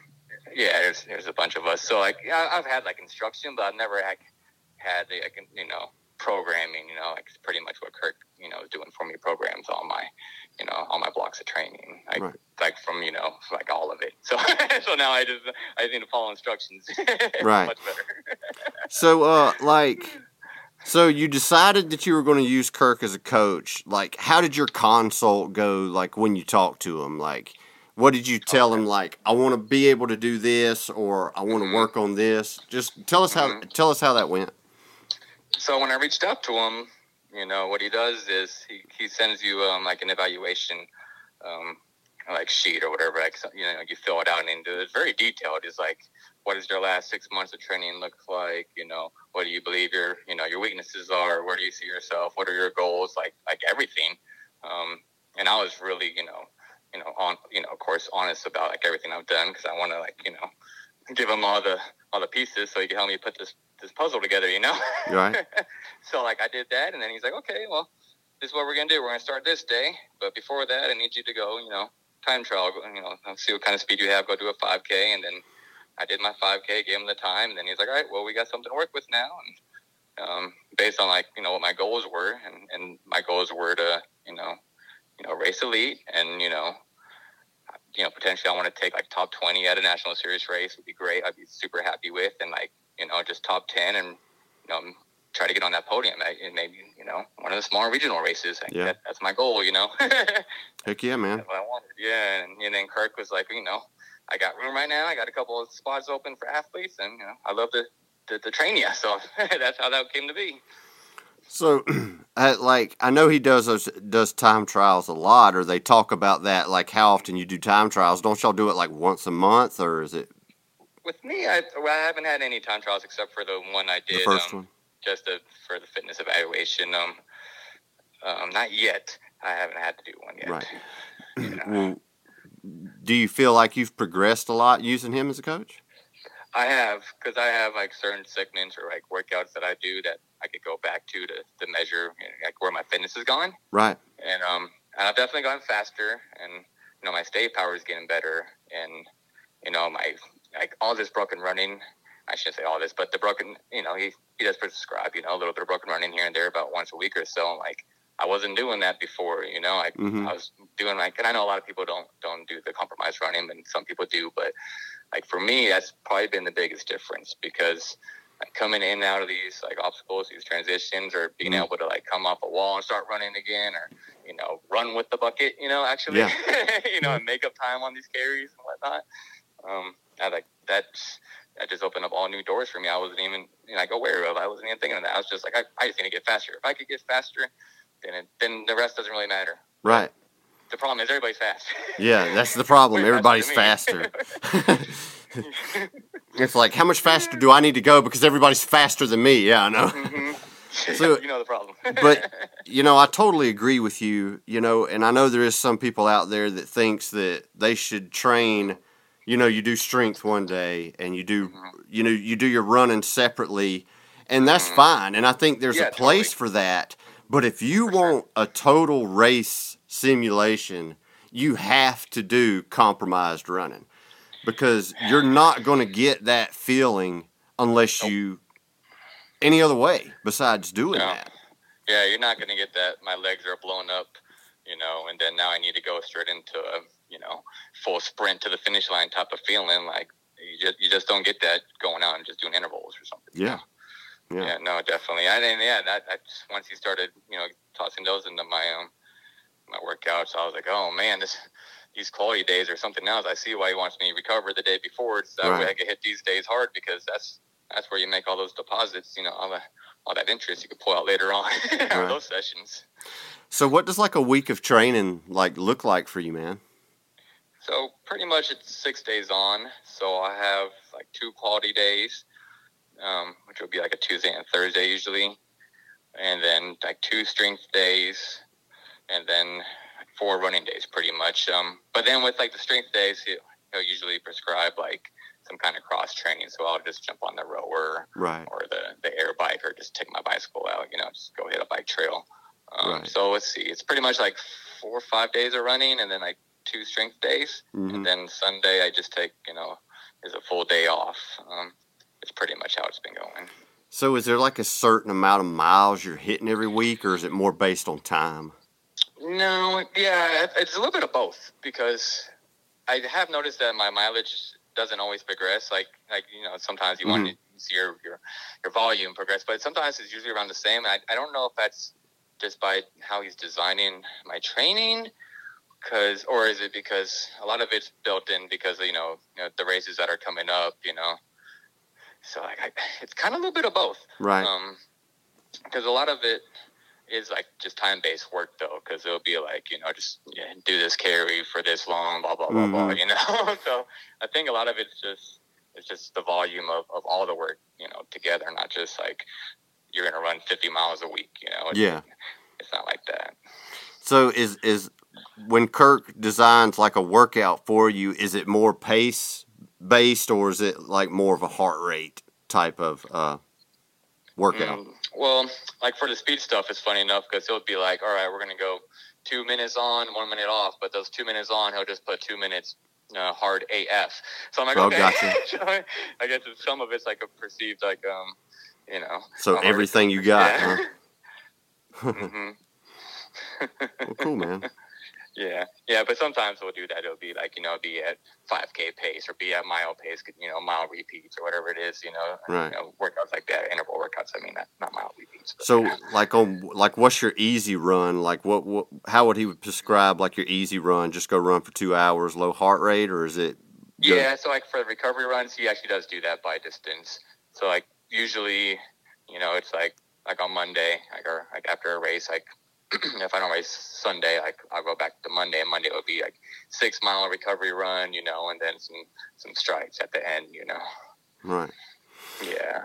Yeah, there's there's a bunch of us. So like, I've had like instruction, but I've never like had the like, you know programming. You know, like it's pretty much what Kirk you know is doing for me. Programs all my you know all my blocks of training. Like Right. like from you know like all of it. So so now I just I just need to follow instructions. Right. Much better. So, uh, like, so you decided that you were going to use Kirk as a coach. Like, how did your consult go? Like, when you talked to him, like, what did you tell him? Like, I want to be able to do this, or I want to Mhm. work on this. Just tell us how Mhm. tell us how that went. So when I reached out to him, you know, what he does is he, he sends you um, like an evaluation, um, like sheet or whatever. Like you know, you fill it out and it's very detailed. It's like, what does your last six months of training look like? You know, what do you believe your you know your weaknesses are? Where do you see yourself? What are your goals? Like like everything. Um, and I was really you know you know on you know of course honest about like everything I've done because I want to like you know give him all the all the pieces so he can help me put this this puzzle together. You know. Right. so like I did that, and then he's like, okay, well, this is what we're gonna do. We're gonna start this day, but before that, I need you to go, you know, time trial. You know, see what kind of speed you have. Go do a 5K, and then I did my 5K, gave him the time, and then he's like, all right, well, we got something to work with now, and um, based on like you know what my goals were, and and my goals were to you know, you know, race elite, and you know. You know, potentially, I want to take like top twenty at a national series race would be great. I'd be super happy with, and like you know, just top ten, and you know, try to get on that podium in maybe you know one of the smaller regional races. Like, Yeah. that, that's my goal. You know, Heck yeah, man. what I wanted. Yeah, and, and then Kirk was like, you know, I got room right now. I got a couple of spots open for athletes, and you know, I love to to, to train you. So that's how that came to be. So, uh, like, I know he does those does time trials a lot, or they talk about that. Like, how often you do time trials? Don't y'all do it like once a month, or is it With me, I, well, I haven't had any time trials except for the one I the did. first um, one? just to, for the fitness evaluation. Um, um, not yet. I haven't had to do one yet. Right. Well, do you feel like you've progressed a lot using him as a coach? I have because I have like certain segments or like workouts that I do that I could go back to to, to measure like where my fitness is going, Right. and um, and I've definitely gotten faster, and you know my stay power is getting better, and you know my like all this broken running. I shouldn't say all this, but the broken, you know, he he does prescribe, you know, a little bit of broken running here and there about once a week or so. and, Like I wasn't doing that before, you know. I Mhm. I was doing like, and I know a lot of people don't don't do the compromise running, and some people do, but like for me, that's probably been the biggest difference because like coming in and out of these like obstacles, these transitions, or being Mhm. able to like come off a wall and start running again, or you know, run with the bucket, you know, actually, Yeah. you know, and make up time on these carries and whatnot. Um, I like that's that just opened up all new doors for me. I wasn't even you know, like aware of. I wasn't even thinking of that. I was just like, I, I just need to get faster. If I could get faster, then it, then the rest doesn't really matter. Right. The problem is everybody's fast. Yeah, that's the problem. Everybody's faster it's like, how much faster do I need to go because everybody's faster than me? Yeah, I know. hmm So- you know the problem. But you know, I totally agree with you. You know, and I know there is some people out there that thinks that they should train. You know, you do strength one day, and you do, Mhm. you know, you do your running separately, and that's Mhm. fine. And I think there's Yeah, a place totally. for that. But if you want a total race simulation, you have to do compromised running because you're not going to get that feeling unless you any other way besides doing No. that. yeah, you're not going to get that. My legs are blown up, you know, and then now I need to go straight into a, you know, full sprint to the finish line type of feeling. Like you just you just don't get that going out and just doing intervals or something. Yeah. Yeah. Yeah. No, definitely. I didn't. Yeah. That that's once he started, you know, tossing those into my um my workouts, I was like, oh man, this. These quality days or something else. I see why he wants me to recover the day before, so that way I can hit these days hard because that's that's where you make all those deposits. You know, all the all that interest you can pull out later on Right. on those sessions. So what does like a week of training like look like for you, man? So pretty much it's six days on. So I have like two quality days, um, which will be like a Tuesday and Thursday usually, and then like two strength days, and then four running days pretty much. Um, but then with like the strength days, he, he'll usually prescribe like some kind of cross training. So I'll just jump on the rower Right. or the, the air bike or just take my bicycle out, you know, just go hit a bike trail. Um, Right. So let's see, it's pretty much like four or five days of running and then like two strength days. hmm And then Sunday, I just take, you know, is a full day off. Um, it's pretty much how it's been going. So is there like a certain amount of miles you're hitting every week, or is it more based on time? No, yeah, it's a little bit of both because I have noticed that my mileage doesn't always progress. Like, like you know, sometimes you want mm-hmm. to see your, your your volume progress, but sometimes it's usually around the same. I, I don't know if that's just by how he's designing my training, because or is it because a lot of it's built in because you know, you know the races that are coming up, you know. So like, I, it's kind of a little bit of both. Right. Um, because a lot of it is like just time based work though, because it'll be like you know just yeah, do this carry for this long, blah blah blah blah. Mhm. You know, so I think a lot of it's just it's just the volume of, of all the work you know together, not just like you're gonna run 50 miles a week. You know, it's, Yeah. it's not like that. So is is when Kirk designs like a workout for you, is it more pace based or is it like more of a heart rate type of uh, workout? Mm, well, like for the speed stuff, it's funny enough because he'll be like, "All right, we're gonna go two minutes on, one minute off," but those two minutes on, he'll just put two minutes uh, hard AF. So I'm like, Oh, okay. gotcha. I guess some of it's like a perceived like um, you know. So everything you got, Yeah. huh? hmm well, cool, man. Yeah, yeah, but sometimes we'll do that. It'll be like you know, be at 5K pace or be at mile pace, you know, mile repeats or whatever it is. You know, Right. you know workouts like that, interval workouts. I mean, not, not mile repeats. So yeah. like on like what's your easy run? Like what, what how would he prescribe like your easy run? Just go run for two hours, low heart rate, or is it? go- Yeah, so like for the recovery runs, he actually does do that by distance. So like usually, you know, it's like like on Monday, like or like after a race, like if I don't race Sunday, like I'll go back to Monday, and Monday will be like six mile recovery run, you know, and then some some strides at the end, you know. Right. Yeah.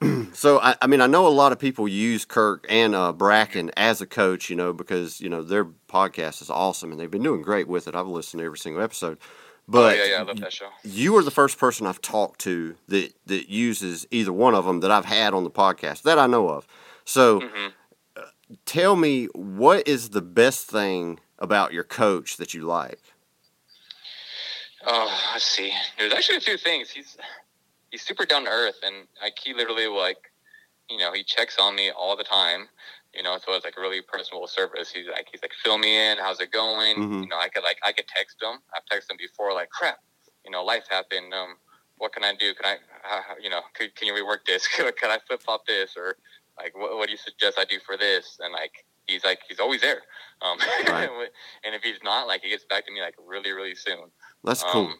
So I, I mean, I know a lot of people use Kirk and uh, Brakken as a coach, you know, because you know their podcast is awesome and they've been doing great with it. I've listened to every single episode. But oh, yeah, yeah, I love that show. you are the first person I've talked to that that uses either one of them that I've had on the podcast that I know of. So hmm tell me, what is the best thing about your coach that you like? Oh, let's see. There's actually a few things. He's he's super down to earth, and like he literally like, you know, he checks on me all the time, You know, so it's like a really personal service. He's like, he's like, fill me in. How's it going? Mhm. You know, I could like, I could text him. I've texted him before, like, crap. You know, life happened. Um, what can I do? Can I, uh, you know, could, can you rework this? can I flip flop this? Or like, what, what do you suggest I do for this? And like, he's like, he's always there. Um, Right. and if he's not, like, he gets back to me like really, really soon. That's cool. Um,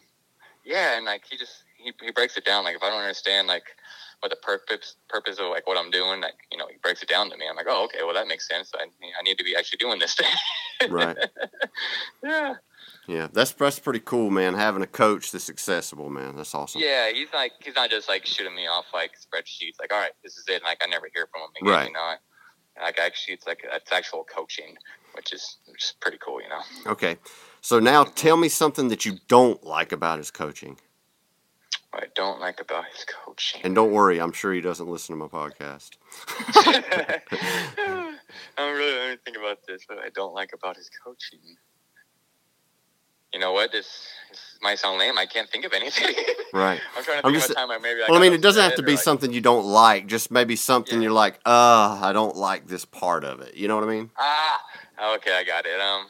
yeah, and like he just he, he breaks it down. Like if I don't understand like what the purpose purpose of like what I'm doing, like you know, he breaks it down to me. I'm like, oh, okay, well that makes sense. I I need to be actually doing this thing. Right. yeah. Yeah, that's that's pretty cool, man. Having a coach that's accessible, man. That's awesome. Yeah, he's like he's not just like shooting me off like spreadsheets. Like, all right, this is it. And, like I never hear from him again. Right. You know, I, like actually, it's like it's actual coaching, which is which is pretty cool. You know. Okay, so now tell me something that you don't like about his coaching, What I don't like about his coaching. and don't worry, I'm sure he doesn't listen to my podcast. I'm really let me think about this. What I don't like about his coaching. You know what? This, this might sound lame. I can't think of anything. Right. I'm trying to I'm think just- of a time I maybe. I Well, I mean, it doesn't have to be like- something you don't like. Just maybe something Yeah. you're like, uh, I don't like this part of it. You know what I mean? Ah, okay, I got it. Um,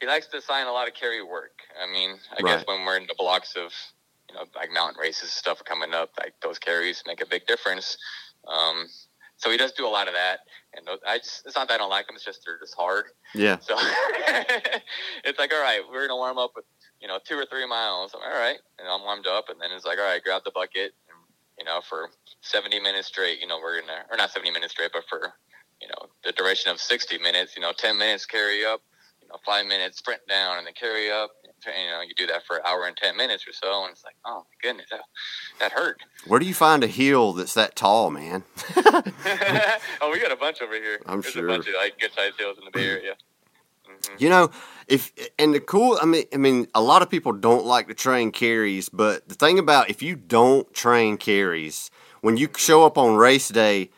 he likes to assign a lot of carry work. I mean, I guess when we're in the blocks of, you know, like mountain races stuff coming up, like those carries make a big difference. Um, so he does do a lot of that, and I just it's not that I don't like them. It's just they're just hard. Yeah. So it's like, all right, we're gonna warm up with you know two or three miles. I'm all right, and I'm warmed up, and then it's like, all right, grab the bucket, and, you know, for 70 minutes straight. You know, we're gonna or not 70 minutes straight, but for you know the duration of 60 minutes. You know, 10 minutes carry up, you know, five minutes sprint down, and then carry up. You know, you do that for an hour and 10 minutes or so, and it's like, oh my goodness, that, that hurt. Where do you find a hill that's that tall, man? oh, we got a bunch over here. I'm There's sure. a bunch of like good sized hills in the Bay Area. hmm You know, if and the cool, I mean, I mean, a lot of people don't like to train carries, but the thing about if you don't train carries, when you show up on race day,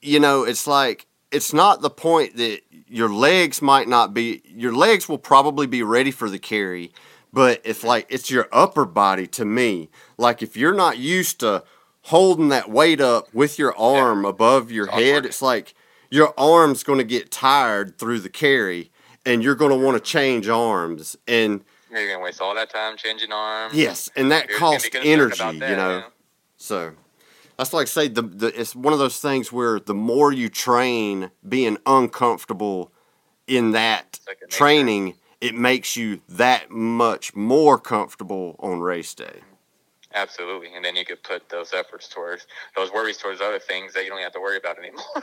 you know, it's like it's not the point that your legs might not be. Your legs will probably be ready for the carry, but it's like it's your upper body to me. Like if you're not used to holding that weight up with your arm above your It's head, awkward. it's like your arm's going to get tired through the carry and you're going to want to change arms and You're gonna waste all that time changing arms. yes and that You're costs energy that, you know yeah. so that's like say the, the it's one of those things where the more you train being uncomfortable in that like training it makes you that much more comfortable on race day Absolutely, and then you could put those efforts towards those worries towards other things that you don't have to worry about anymore.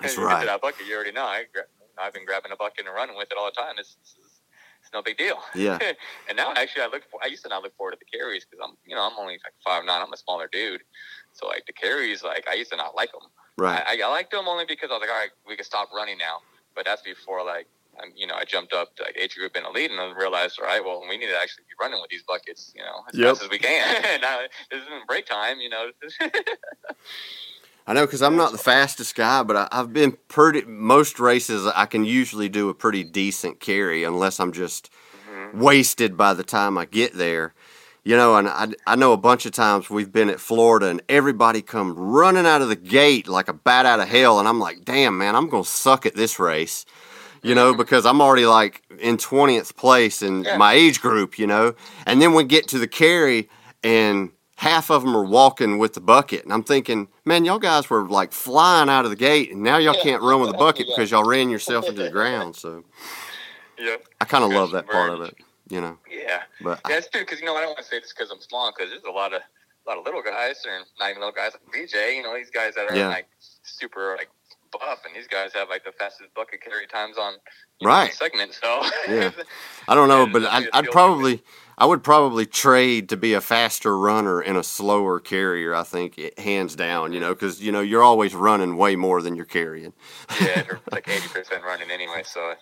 That's you right. to that bucket, you already know. I, I've been grabbing a bucket and running with it all the time. It's, it's, it's no big deal. Yeah. and now actually, I look. For, I used to not look forward to the carries because I'm, you know, I'm only like five nine. I'm a smaller dude, so like the carries, like I used to not like them. right I, I liked them only because I was like, all right, we can stop running now. But that's before like, I'm, you know, I jumped up to like age group in a lead and I realized, all right, well, we need to actually be running with these buckets, you know, as Yep. fast as we can. now, this isn't break time, you know. I know because I'm not the fastest guy, but I, I've been pretty. Most races, I can usually do a pretty decent carry, unless I'm just mm-hmm. wasted by the time I get there. You know, and I, I know a bunch of times we've been at Florida and everybody come running out of the gate like a bat out of hell, and I'm like, damn man, I'm gonna suck at this race. You know, because I'm already like in twentieth place in Yeah. my age group. You know, and then we get to the carry and half of them are walking with the bucket, and I'm thinking, man, y'all guys were like flying out of the gate, and now y'all Yeah. can't run with the bucket Yeah. because y'all ran yourself into the ground. So yeah. I kind of love that part of it. You know, Yeah. but Yeah, it's true because you know I don't want to say this because I'm small because there's a lot of a lot of little guys or not even little guys like BJ. You know these guys that are Yeah. like super like buff, and these guys have like the fastest bucket carry times on know, Right. each segment. So Yeah. I don't know, but I'd, definitely a I'd skill probably, I would probably trade to be a faster runner and a slower carrier. I think it, hands down, you know, because you know you're always running way more than you're carrying. yeah, they're like eighty percent running anyway. So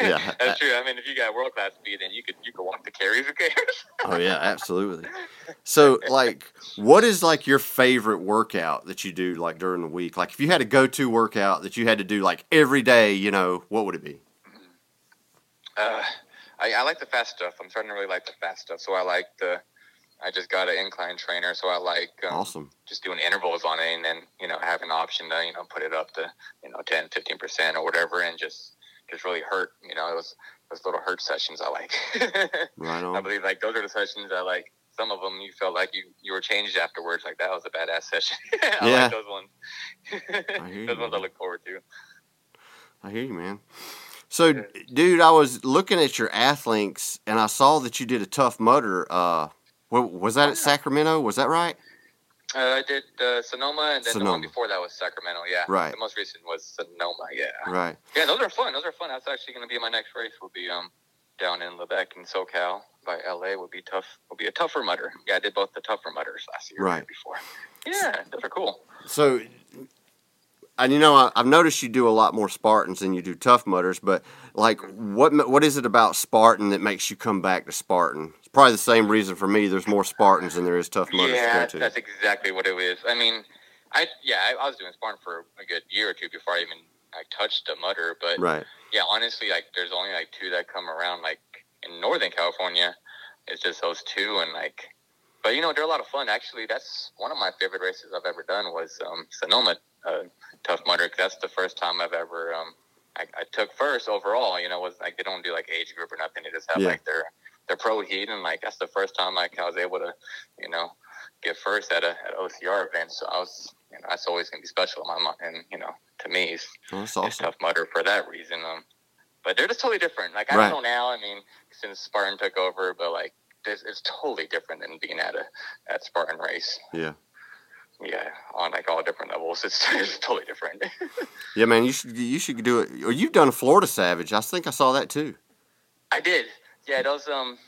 yeah, Yeah. that's true. I mean, if you got world class speed, then you could you could walk the carries. Who cares? Oh yeah, absolutely. So, like, what is like your favorite workout that you do like during the week? Like, if you had a go-to workout that you had to do like every day, you know, what would it be? Uh, I, I like the fast stuff. I'm starting to really like the fast stuff. So I like the I just got an incline trainer, so I like um, Awesome. just doing intervals on it, and then you know have an option to you know put it up to you know 10, 15 percent or whatever, and just just really hurt. You know, those those little hurt sessions I like. Right on. I believe like those are the sessions I like. Some of them you felt like you you were changed afterwards. Like that was a badass session. I Yeah. like those ones. I hear you, those ones I look forward to. I hear you, man. So, Yeah. dude, I was looking at your athlinks and I saw that you did a Tough Mudder. Uh, was that at Sacramento? Was that right? Uh, I did uh, Sonoma, and then the Sonoma. one before that was Sacramento. Yeah, Right. The most recent was Sonoma. Yeah, Right. yeah. Those are fun. Those are fun. That's actually going to be my next race. Will be um down in Lebec in SoCal by LA. Will be tough. Will be a tougher Mudder. Yeah, I did both the tougher Mudders last year. Right. Before. Yeah, those are cool. So, and you know, I, I've noticed you do a lot more Spartans than you do Tough Mudders, But like, what what is it about Spartan that makes you come back to Spartan? It's probably the same reason for me. There's more Spartans than there is Tough Mudders. Yeah, to that's exactly what it is. I mean, I yeah, I, I was doing Spartan for a good year or two before I even I touched a mudder, But Right. yeah, honestly, like there's only like two that come around. Like in Northern California, it's just those two, and like, but you know they're a lot of fun. Actually, that's one of my favorite races I've ever done was um, Sonoma uh, Tough Mudder. that's the first time I've ever um, I, I took first overall. You know, was like they don't do like age group or nothing. They just have Yeah. like their their pro heat, and like that's the first time like I was able to, you know, get first at a at an OCR event. So I was, you know, that's always gonna be special in my mind. And you know, to me, it's Oh, that's it's. Tough Mudder for that reason. Um, but they're just totally different. Like I Right. don't know now. I mean, since Spartan took over, but like it's totally different than being at a at Spartan race. Yeah. Yeah, on like all different levels, it's, it's totally different. Yeah, man. You should you should do it. Or you've done a Florida Savage. I think I saw that too. I did. Yeah, those um.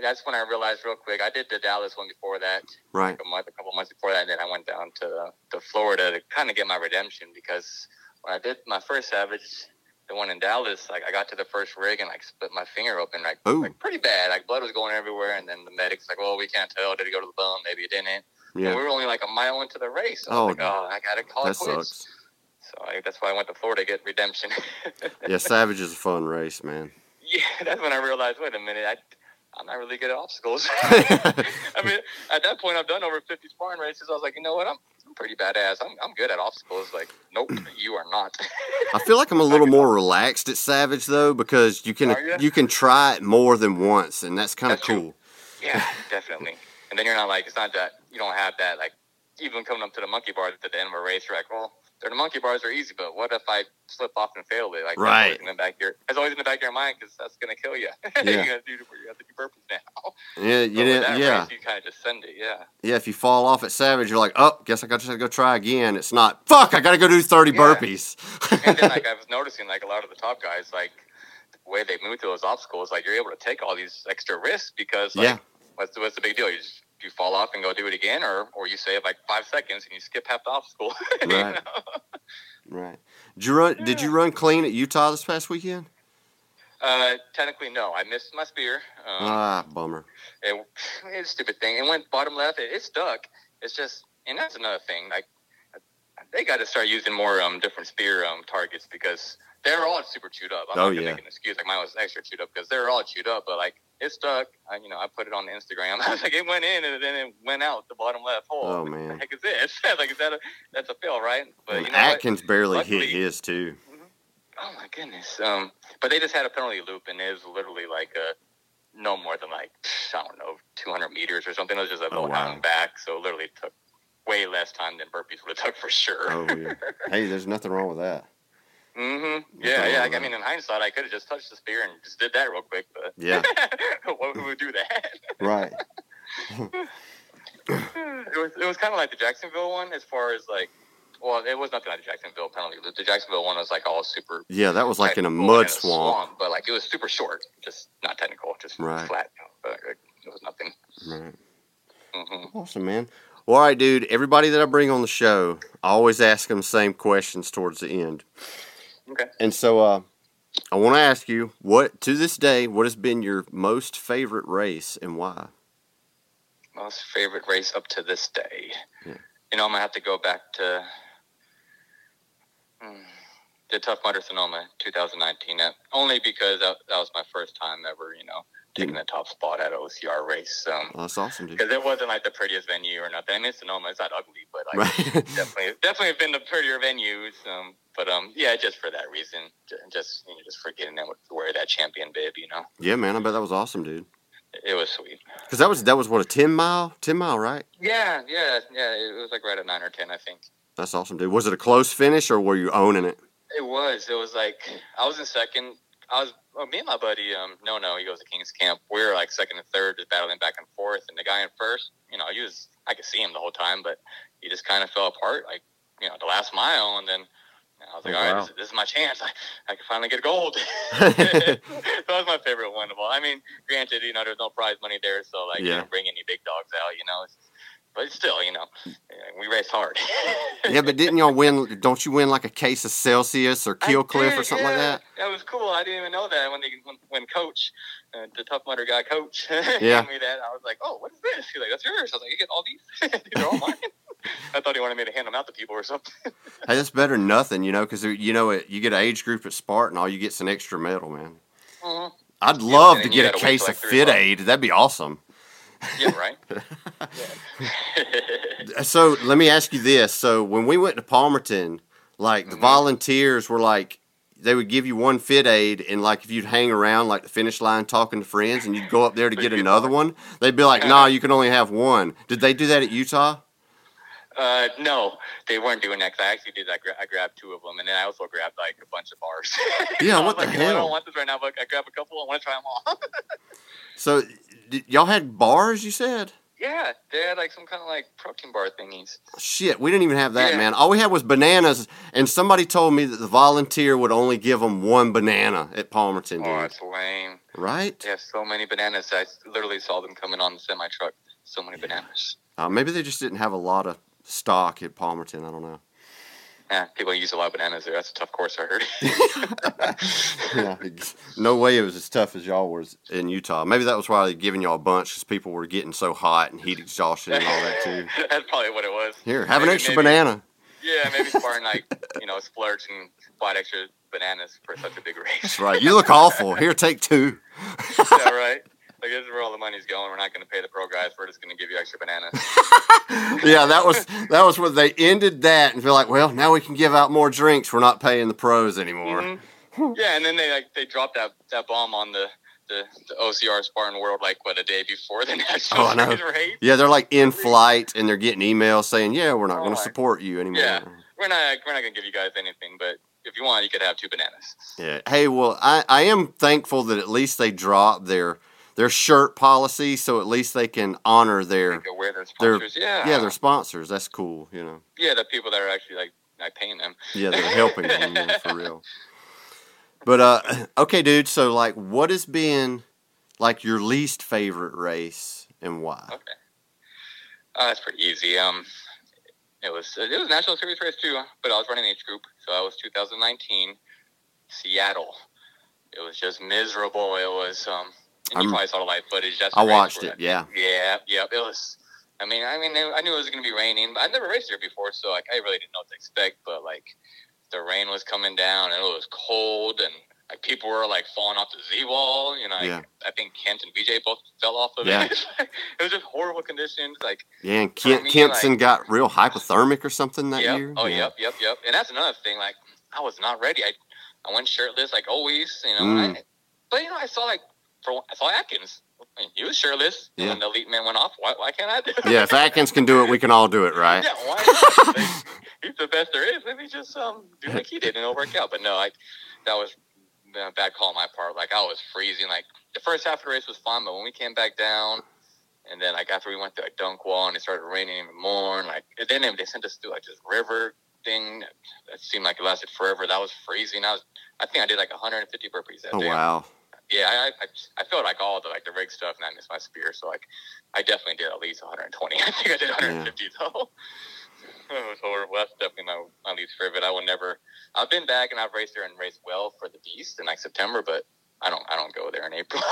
That's when I realized real quick. I did the Dallas one before that, Right. like a month, a couple months before that, and then I went down to to Florida to kind of get my redemption because when I did my first Savage, the one in Dallas, like I got to the first rig and like split my finger open, like, like pretty bad. Like blood was going everywhere, and then the medics like, well, we can't tell. Did it go to the bone? Maybe it didn't. And we were only like a mile into the race. I Oh, was like, oh, I gotta call That it quits. sucks. So I, that's why I went to Florida to get redemption. Yeah, Savage is a fun race, man. Yeah, that's when I realized, wait a minute, I, I'm not really good at obstacles. I mean, at that point, I've done over 50 Spartan races. I was like, you know what, I'm, I'm pretty badass. I'm, I'm good at obstacles. Like, nope, you are not. I feel like I'm a little more relaxed at Savage though because you can ya? you can try it more than once, and that's kind of That's true. cool. yeah, definitely. And then you're not like, it's not that you don't have that like, even coming up to the monkey bars at the end of a race, you're like, well, the monkey bars are easy, but what if I slip off and fail it? Like, Right. That's always in the back of your, that's always in the back of your mind because that's gonna kill you. Yeah. you gotta do, you have to do burpees now. Yeah, you that yeah, race, you kind of just send it. Yeah. yeah. If you fall off at Savage, you're like, oh, guess I got to go try again. It's not. Fuck, I got to go do thirty Yeah. burpees. and then like I was noticing like a lot of the top guys like the way they move through those obstacles like you're able to take all these extra risks because like Yeah. what's the, what's the big deal you just you fall off and go do it again or or you save like five seconds and you skip half the obstacle you Right. know? right. Did you run? Did you run clean at Utah this past weekend? uh technically no I missed my spear um, Ah, bummer. it, it's a stupid thing it went bottom left it, it stuck it's just and that's another thing like they got to start using more um different spear um targets because they're all super chewed up. I'm Oh, not gonna yeah. make an excuse like mine was extra chewed up because they're all chewed up, but like it stuck. I, you know, I put it on Instagram. I was like, it went in and then it went out the bottom left hole. Oh, man. what the heck is this? like, is that a that's a fail, right? But And you know what? Atkins barely Luckily- hit his too. Oh my goodness. Um, but they just had a penalty loop, and it was literally like a no more than like I don't know, 200 meters or something. It was just a Oh, little wow. out and back, so it literally took way less time than burpees would have took for sure. Oh yeah. hey, there's nothing wrong with that. Hmm Yeah, yeah. with I mean, in hindsight, I could have just touched the spear and just did that real quick, but Yeah. what who would do that? Right. it was it was kind of like the Jacksonville one, as far as like, well, it was nothing like the Jacksonville penalty. The Jacksonville one was like all super Yeah, that was like in a mud and swamp. but like it was super short, just not technical, just Right. flat. But like, it was nothing. Right. hmm Awesome, man. Well, all right, dude. Everybody that I bring on the show, I always ask them the same questions towards the end. Okay. And so, uh, I want to ask you, what to this day, what has been your most favorite race and why? Most favorite race up to this day. Yeah. You know, I'm gonna have to go back to hmm, the Tough Mudder Sonoma 2019. Only because that, that was my first time ever, you know, taking the top spot at OCR race. Um, Well, that's awesome, dude. because it wasn't like the prettiest venue or nothing. I mean, it's Sonoma. It's not ugly, but like Right. definitely, definitely have been the prettier venues. Um, but um, yeah, just for that reason, just you know, just for getting them to wear that champion bib, you know, yeah, man. I bet that was awesome, dude. it was sweet. Because that was that was what a ten mile, ten mile, right? Yeah, yeah, yeah. It was like right at nine or ten, I think. That's awesome, dude. Was it a close finish or were you owning it? It was. It was like I was in second. I was well, me and my buddy. Um, no, no, he goes to Kings Camp. We were like second and third, just battling back and forth. And the guy in first, you know, he was. I could see him the whole time, but he just kind of fell apart, like you know, the last mile. And then I was like, Oh, all right, wow. this, this is my chance. I, I can finally get gold. that was my favorite one of all. I mean, granted, you know, there's no prize money there, so like, you Yeah. don't bring any big dogs out, you know. But still, you know, we race hard. yeah, but didn't y'all win? Don't you win like a case of Celsius or I Kill Cliff or something like that? That was cool. I didn't even know that when they when, when Coach, uh, the Tough Mudder guy, Coach, Yeah. gave me that. I was like, "Oh, what is this?" He's like, "That's yours." I was like, "You get all these? these are all mine." I thought he wanted me to hand them out to people or something. Hey, that's better than nothing, you know, because you know it, you get an age group at Spartan, all you get's an extra medal, man. Mhm. I'd love and to get a case of Fit. Aid. That'd be awesome. Yeah, right. Yeah. So let me ask you this: So when we went to Palmerton, like the Mhm. volunteers were like, they would give you one Fit Aid, and like if you'd hang around like the finish line talking to friends, and you'd go up there to get get another one, they'd be like, Yeah. "Nah, you can only have one." Did they do that at Utah? Uh, no, they weren't doing that. 'cause I actually did. I, gra- I grabbed two of them, and then I also grabbed like a bunch of bars. Yeah, I what the like, you know, I don't want this right now, but I grabbed a couple. I want to try them all. So did, y'all had bars, you said? yeah, they had like some kind of like protein bar thingies. Shit, we didn't even have that, Yeah. man. All we had was bananas, and somebody told me that the volunteer would only give them one banana at Palmerton, Oh, dude. that's lame. Right? They have so many bananas. I literally saw them coming on the semi truck. So many bananas. Uh, maybe they just didn't have a lot of stock at Palmerton. I don't know. Yeah, people use a lot of bananas there. That's a tough course, I heard. yeah, no way it was as tough as y'all was in Utah. Maybe that was why they giving y'all a bunch because people were getting so hot and heat exhaustion and all that too. That's probably what it was. Here, have an extra maybe- banana. Yeah, maybe Spartan like you know splurged and bought extra bananas for such a big race. That's right. You look awful. Here, take two. yeah, right. Like this is where all the money's going. We're not going to pay the pro guys. We're just going to give you extra bananas. yeah, that was that was when they ended that and feel like, well, now we can give out more drinks. We're not paying the pros anymore. Mhm. Yeah, and then they like they dropped that that bomb on the. The, the OCR Spartan World like what a day before the national Oh, I know. race. Yeah, they're like in flight and they're getting emails saying, "Yeah, we're not Oh going to support you anymore." Yeah. We're not we're not gonna give you guys anything, but if you want, you could have two bananas. Yeah. Hey, well, I, I am thankful that at least they dropped their their shirt policy, so at least they can honor their Go wear their yeah, yeah their sponsors. That's cool, you know. yeah, the people that are actually like like paying them. Yeah, they're helping them know, for real. But uh, okay, dude. So like, what has been like your least favorite race and why? Okay. Uh, that's pretty easy. Um, it was it was national series race too, but I was running age group, so I was 2019 Seattle. It was just miserable. It was um, and I'm- probably saw the live footage. That's I watched it. Yeah. Yeah, yeah. It was. I mean, I mean, I knew it was going to be raining, but I'd never raced there before, so like I really didn't know what to expect. But like, the rain was coming down, and it was cold, and like people were like falling off the Z wall. You know, like, Yeah. I think Kent and BJ both fell off of Yeah. it. it was just horrible conditions. Like, Yeah, and Kent, me, Kempson like- got real hypothermic or something that yep, year. oh yeah. yep, yep, yep. And that's another thing. Like, I was not ready. I I went shirtless like always. You know, Mm. I, but you know, I saw like for I saw Atkins. I mean, he was shirtless. Yeah. When the elite man went off, why, why can't I do it? Yeah, if Atkins can do it, we can all do it, right? Yeah, why he's the best there is. Let me just um do like he did and it'll work out. But no, I that was a bad call on my part. Like I was freezing. Like the first half of the race was fun, but when we came back down, and then like after we went to a dunk wall and it started raining even more, and like then they sent us through like this river thing that seemed like it lasted forever. That was freezing. I was I think I did like 150 burpees that Oh day. wow. Yeah, I, I I felt like all the like the rig stuff, and I missed my spear. So like, I definitely did at least 120. I think I did 150 though. It was horrible. That's definitely my, my least favorite. I would never. I've been back and I've raced there and raced well for the Beast in like September, but I don't. I don't go there in April.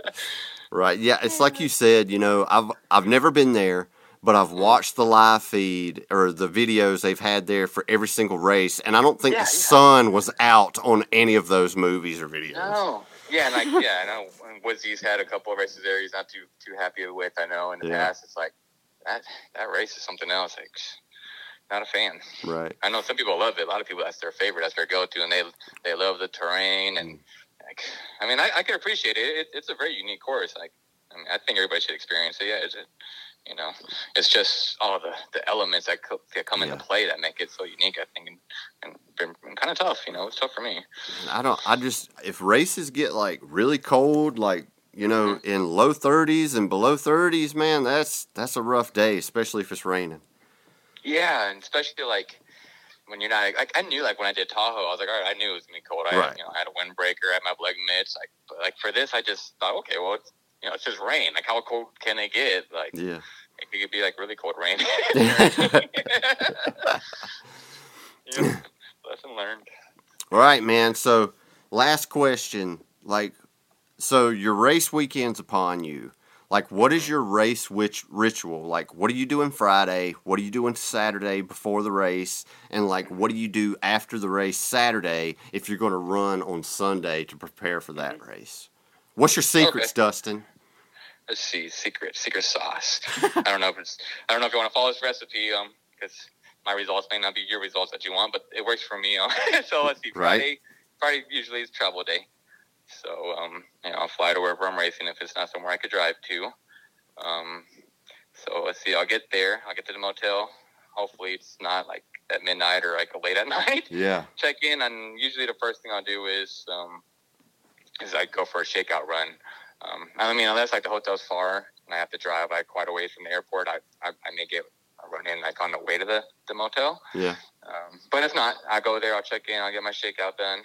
right. Yeah, it's like you said, you know, I've I've never been there, but I've watched the live feed or the videos they've had there for every single race, and I don't think Yeah, the yeah. sun was out on any of those movies or videos. no, Yeah, and like yeah, I know Woodsy's had a couple of races there. He's not too too happy with. I know in the Yeah. past, it's like that that race is something else. Like, not a fan. Right. I know some people love it. A lot of people that's their favorite. That's their go to, and they they love the terrain. And mm. like, I mean, I, I can appreciate it. it. It's a very unique course. Like, I mean, I think everybody should experience it. Yeah, it's you know, it's just all the the elements that, co- that come Yeah. into play that make it so unique. I think, and, and kind of tough. You know, it's tough for me. I don't. I just if races get like really cold, like you know, mm-hmm. in low thirties and below thirties, man, that's that's a rough day, especially if it's raining. Yeah, and especially like when you're not like I knew like when I did Tahoe, I was like, all right, I knew it was gonna be cold. I Right. had, you know I had a windbreaker, I had my leg mitts. Like, but like for this, I just thought, okay, well, it's you know it's just rain. Like how cold can it get? Like Yeah. it could be like really cold rain. yeah, lesson learned. All right, man. So, last question. Like, so your race weekend's upon you. Like, what is your race which ritual? Like, what are you doing Friday? What are you doing Saturday before the race? And like, what do you do after the race Saturday if you're going to run on Sunday to prepare for that mm-hmm. race? What's your secrets, Dustin? Let's see, secret secret sauce. I don't know if it's I don't know if you want to follow this recipe, um, because my results may not be your results that you want, but it works for me. Um, so let's see, Right. Friday, Friday usually is travel day. So um, you know, I'll fly to wherever I'm racing if it's not somewhere I could drive to. Um, so let's see, I'll get there. I'll get to the motel. Hopefully, it's not like at midnight or like late at night. Yeah. check in, and usually the first thing I'll do is um, is I go for a shakeout run. Um, I mean, unless like the hotel's far and I have to drive like quite a ways from the airport, I I, I may get run in like on the way to the, the motel. Yeah. Um, but if not, I go there, I'll check in, I'll get my shakeout done,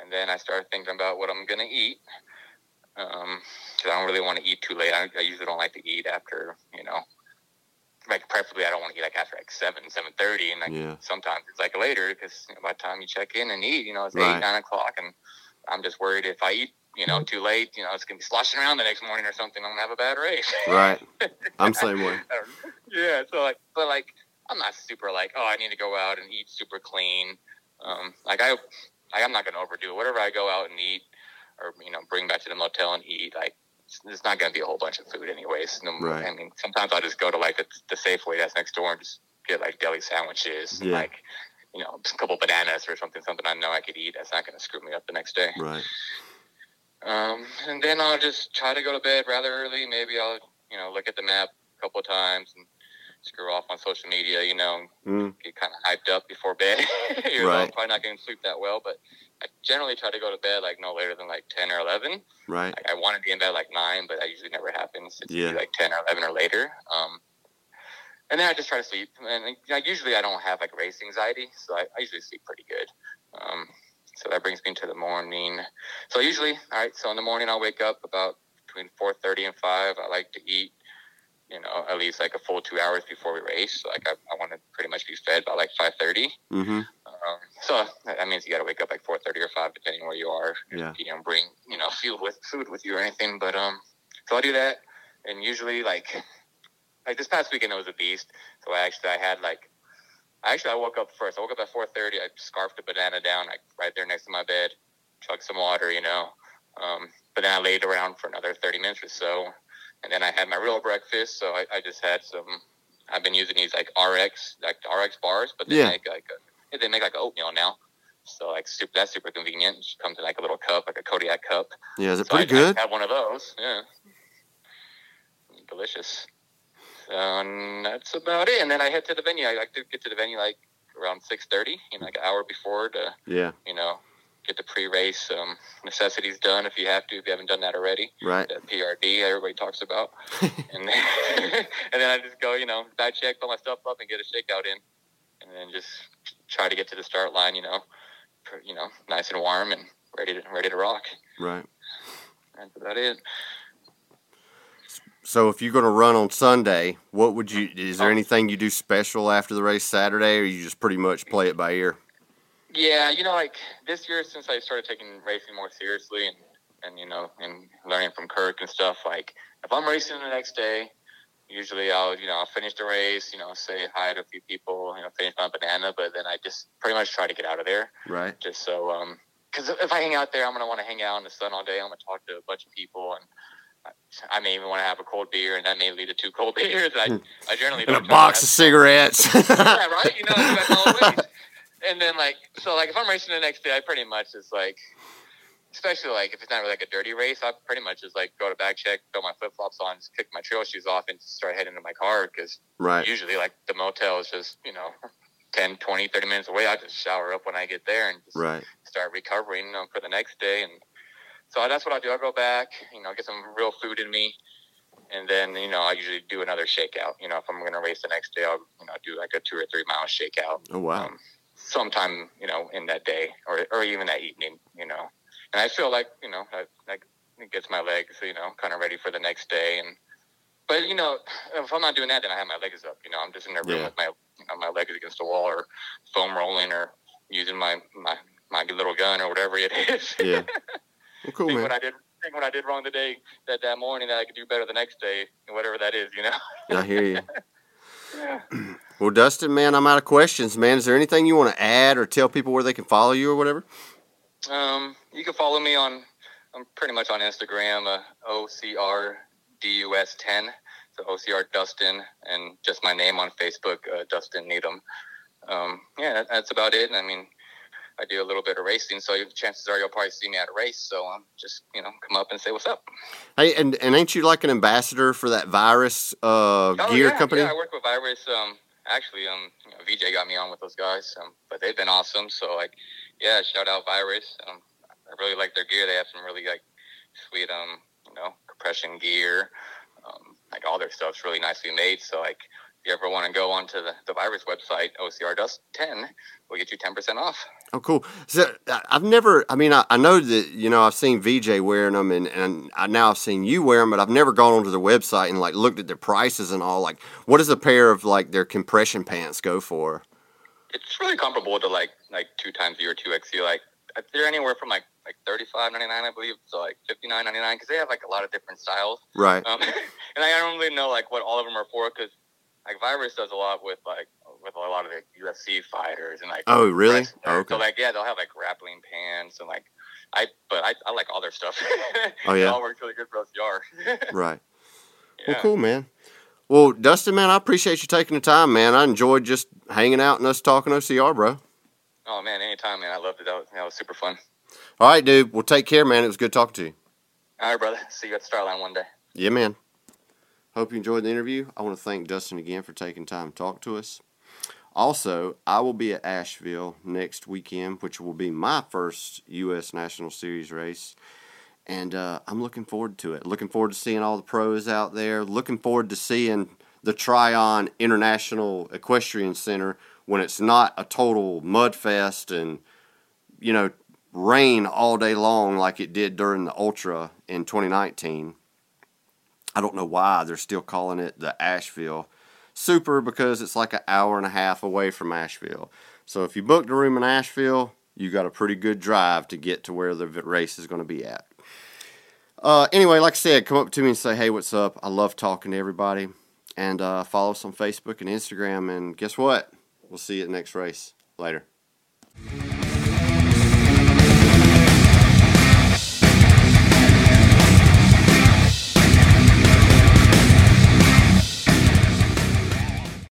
and then I start thinking about what I'm gonna eat. Um 'cause I don't really want to eat too late. I, I usually don't like to eat after you know, like preferably I don't want to eat like after like seven, seven thirty, and like Yeah. sometimes it's like later because you know, by the time you check in and eat, you know, it's Right. eight, nine o'clock, and I'm just worried if I eat, you know, too late, you know, it's gonna be sloshing around the next morning or something. I'm gonna have a bad race. Right. I'm same way. Yeah, so like, but like, I'm not super like, oh, I need to go out and eat super clean. Um, like I, I, I'm not gonna overdo it. Whatever I go out and eat, or you know, bring back to the motel and eat, like. it's- It's not going to be a whole bunch of food, anyways. No, Right. I mean, sometimes I'll just go to like the, the Safeway that's next door and just get like deli sandwiches, and, Yeah. like you know, a couple bananas or something, something I know I could eat. That's not going to screw me up the next day. Right. Um, and then I'll just try to go to bed rather early. Maybe I'll, you know, look at the map a couple of times and screw off on social media, you know, Mm. get kind of hyped up before bed. you know, Right. I'm probably not going to sleep that well, but I generally try to go to bed like no later than like 10 or 11. Right. Like, I want to be in bed like 9, but that usually never happens. It's Yeah. like 10 or 11 or later. Um, and then I just try to sleep. And like, usually I don't have like race anxiety, so I, I usually sleep pretty good. Um, so that brings me to the morning. So usually, all right. So in the morning, I'll wake up about between four thirty and five. I like to eat, you know, at least like a full two hours before we race. Like I, I want to pretty much be fed by like five thirty. Mm-hmm. Um, so that means you got to wake up like four thirty or five, depending where you are. Yeah. You don't bring you know food with food with you or anything. But um, so I do that, and usually like like this past weekend it was a beast. So I actually I had like actually I woke up first. I woke up at four thirty. I scarfed a banana down like right there next to my bed, chugged some water, you know. Um, but then I laid around for another thirty minutes or so, and then I had my real breakfast. So I, I just had some. I've been using these like RX like RX bars, but they Yeah. make like a, they make like oatmeal now. So like super, that's super convenient. It comes in like a little cup, like a Kodiak cup. Yeah. Is it So pretty I, good? I had one of those. Yeah, delicious. And that's about it. And then I head to the venue. I like to get to the venue like around six thirty, you know, like an hour before to Yeah. you know get the pre-race um, necessities done if you have to if you haven't done that already. Right. That PRD everybody talks about, and then and then I just go, you know, bag check, put my stuff up, and get a shakeout in, and then just try to get to the start line, you know, you know, nice and warm and ready to ready to rock. Right. That's about it. So if you're going to run on Sunday, what would you? Is there anything you do special after the race Saturday, or you just pretty much play it by ear? Yeah, you know, like this year since I started taking racing more seriously and and you know and learning from Kirk and stuff. Like if I'm racing the next day, usually I'll you know I'll finish the race, you know, say hi to a few people, you know, finish my banana, but then I just pretty much try to get out of there Right. just so um because if I hang out there, I'm gonna want to hang out in the sun all day. I'm gonna talk to a bunch of people, and I, may even want to have a cold beer, and that may lead to two cold beers. I, hmm. I generally And a box of cigarettes. yeah, right. You know. And then like so, like if I'm racing the next day, I pretty much just like, especially like if it's not really like a dirty race, I pretty much just like go to back check, throw my flip flops on, just kick my trail shoes off, and start heading to my car because right. usually like the motel is just you know 10 20 30 minutes away i just shower up when i get there and just Right. start recovering you know, for the next day and so that's what i do i go back you know get some real food in me and then you know i usually do another shakeout you know if i'm going to race the next day i'll you know do like a two or three mile shakeout Oh wow. um, sometime you know in that day or or even that evening you know and i feel like you know that, that gets my legs you know kind of ready for the next day and but you know if i'm not doing that then i have my legs up you know i'm just in the room Yeah. with my you know, my legs against the wall or foam rolling or using my my my little gun or whatever it is Yeah. Well, cool, think man. what i did think what i did wrong today that that morning that i could do better the next day and whatever that is you know I hear you. Well, Dustin, man, I'm out of questions, man. Is there anything you want to add or tell people where they can follow you or whatever? Um, you can follow me on. I'm pretty much on Instagram. Uh, OCRDUS10. So OCR Dustin, and just my name on Facebook, uh, Dustin Needham. Um, yeah, that, that's about it. I mean, I do a little bit of racing, so chances are you'll probably see me at a race. So um, just you know, come up and say what's up. Hey, and, and ain't you like an ambassador for that virus uh, Oh, gear yeah, company? Yeah, I work with Virus. Um, actually, um, you know, VJ got me on with those guys, um, but they've been awesome. So like, yeah, shout out Virus. Um, I really like their gear. They have some really like sweet, um, you know, compression gear. Um, like all their stuff's really nicely made. So like, if you ever want to go onto the, the Virus website, OCR Dust 10, we'll get you 10% off. Oh, cool. So I- I've never. I mean, I, I know that you know I've seen VJ wearing them, and and I, now I've seen you wear them, but I've never gone onto their website and like looked at their prices and all. Like, what does a pair of like their compression pants go for? It's really comparable to like like two times or 2XU. Like they're anywhere from like like thirty five ninety nine, I believe, to like fifty nine ninety nine because they have like a lot of different styles. Right. Um, and I don't really know like what all of them are for because like Virus does a lot with like with a lot of the UFC fighters and like Oh, really? Oh, okay. So like yeah, they'll have like grappling pants and like I but I, I like all their stuff. Oh, yeah? it all works really good for OCR. Right. yeah. Well, cool, man. Well, Dustin, man, I appreciate you taking the time, man. I enjoyed just hanging out and us talking OCR, bro. Oh man, anytime, man. I loved it. That was, that was super fun. All right, dude. Well, take care, man. It was good talking to you. All right, brother. See you at the start line one day. Yeah, man. Hope you enjoyed the interview. I want to thank Dustin again for taking time to talk to us. Also, I will be at Asheville next weekend, which will be my first U.S. National Series race. And uh, I'm looking forward to it. Looking forward to seeing all the pros out there. Looking forward to seeing the Tryon International Equestrian Center when it's not a total mud fest and, you know, rain all day long like it did during the Ultra in 2019. I don't know why they're still calling it the Asheville Super because it's like an hour and a half away from Asheville. So if you booked a room in Asheville, you got a pretty good drive to get to where the race is going to be at. Uh, anyway, like I said, come up to me and say, hey, what's up? I love talking to everybody. And uh, follow us on Facebook and Instagram. And guess what? We'll see you at the next race. Later.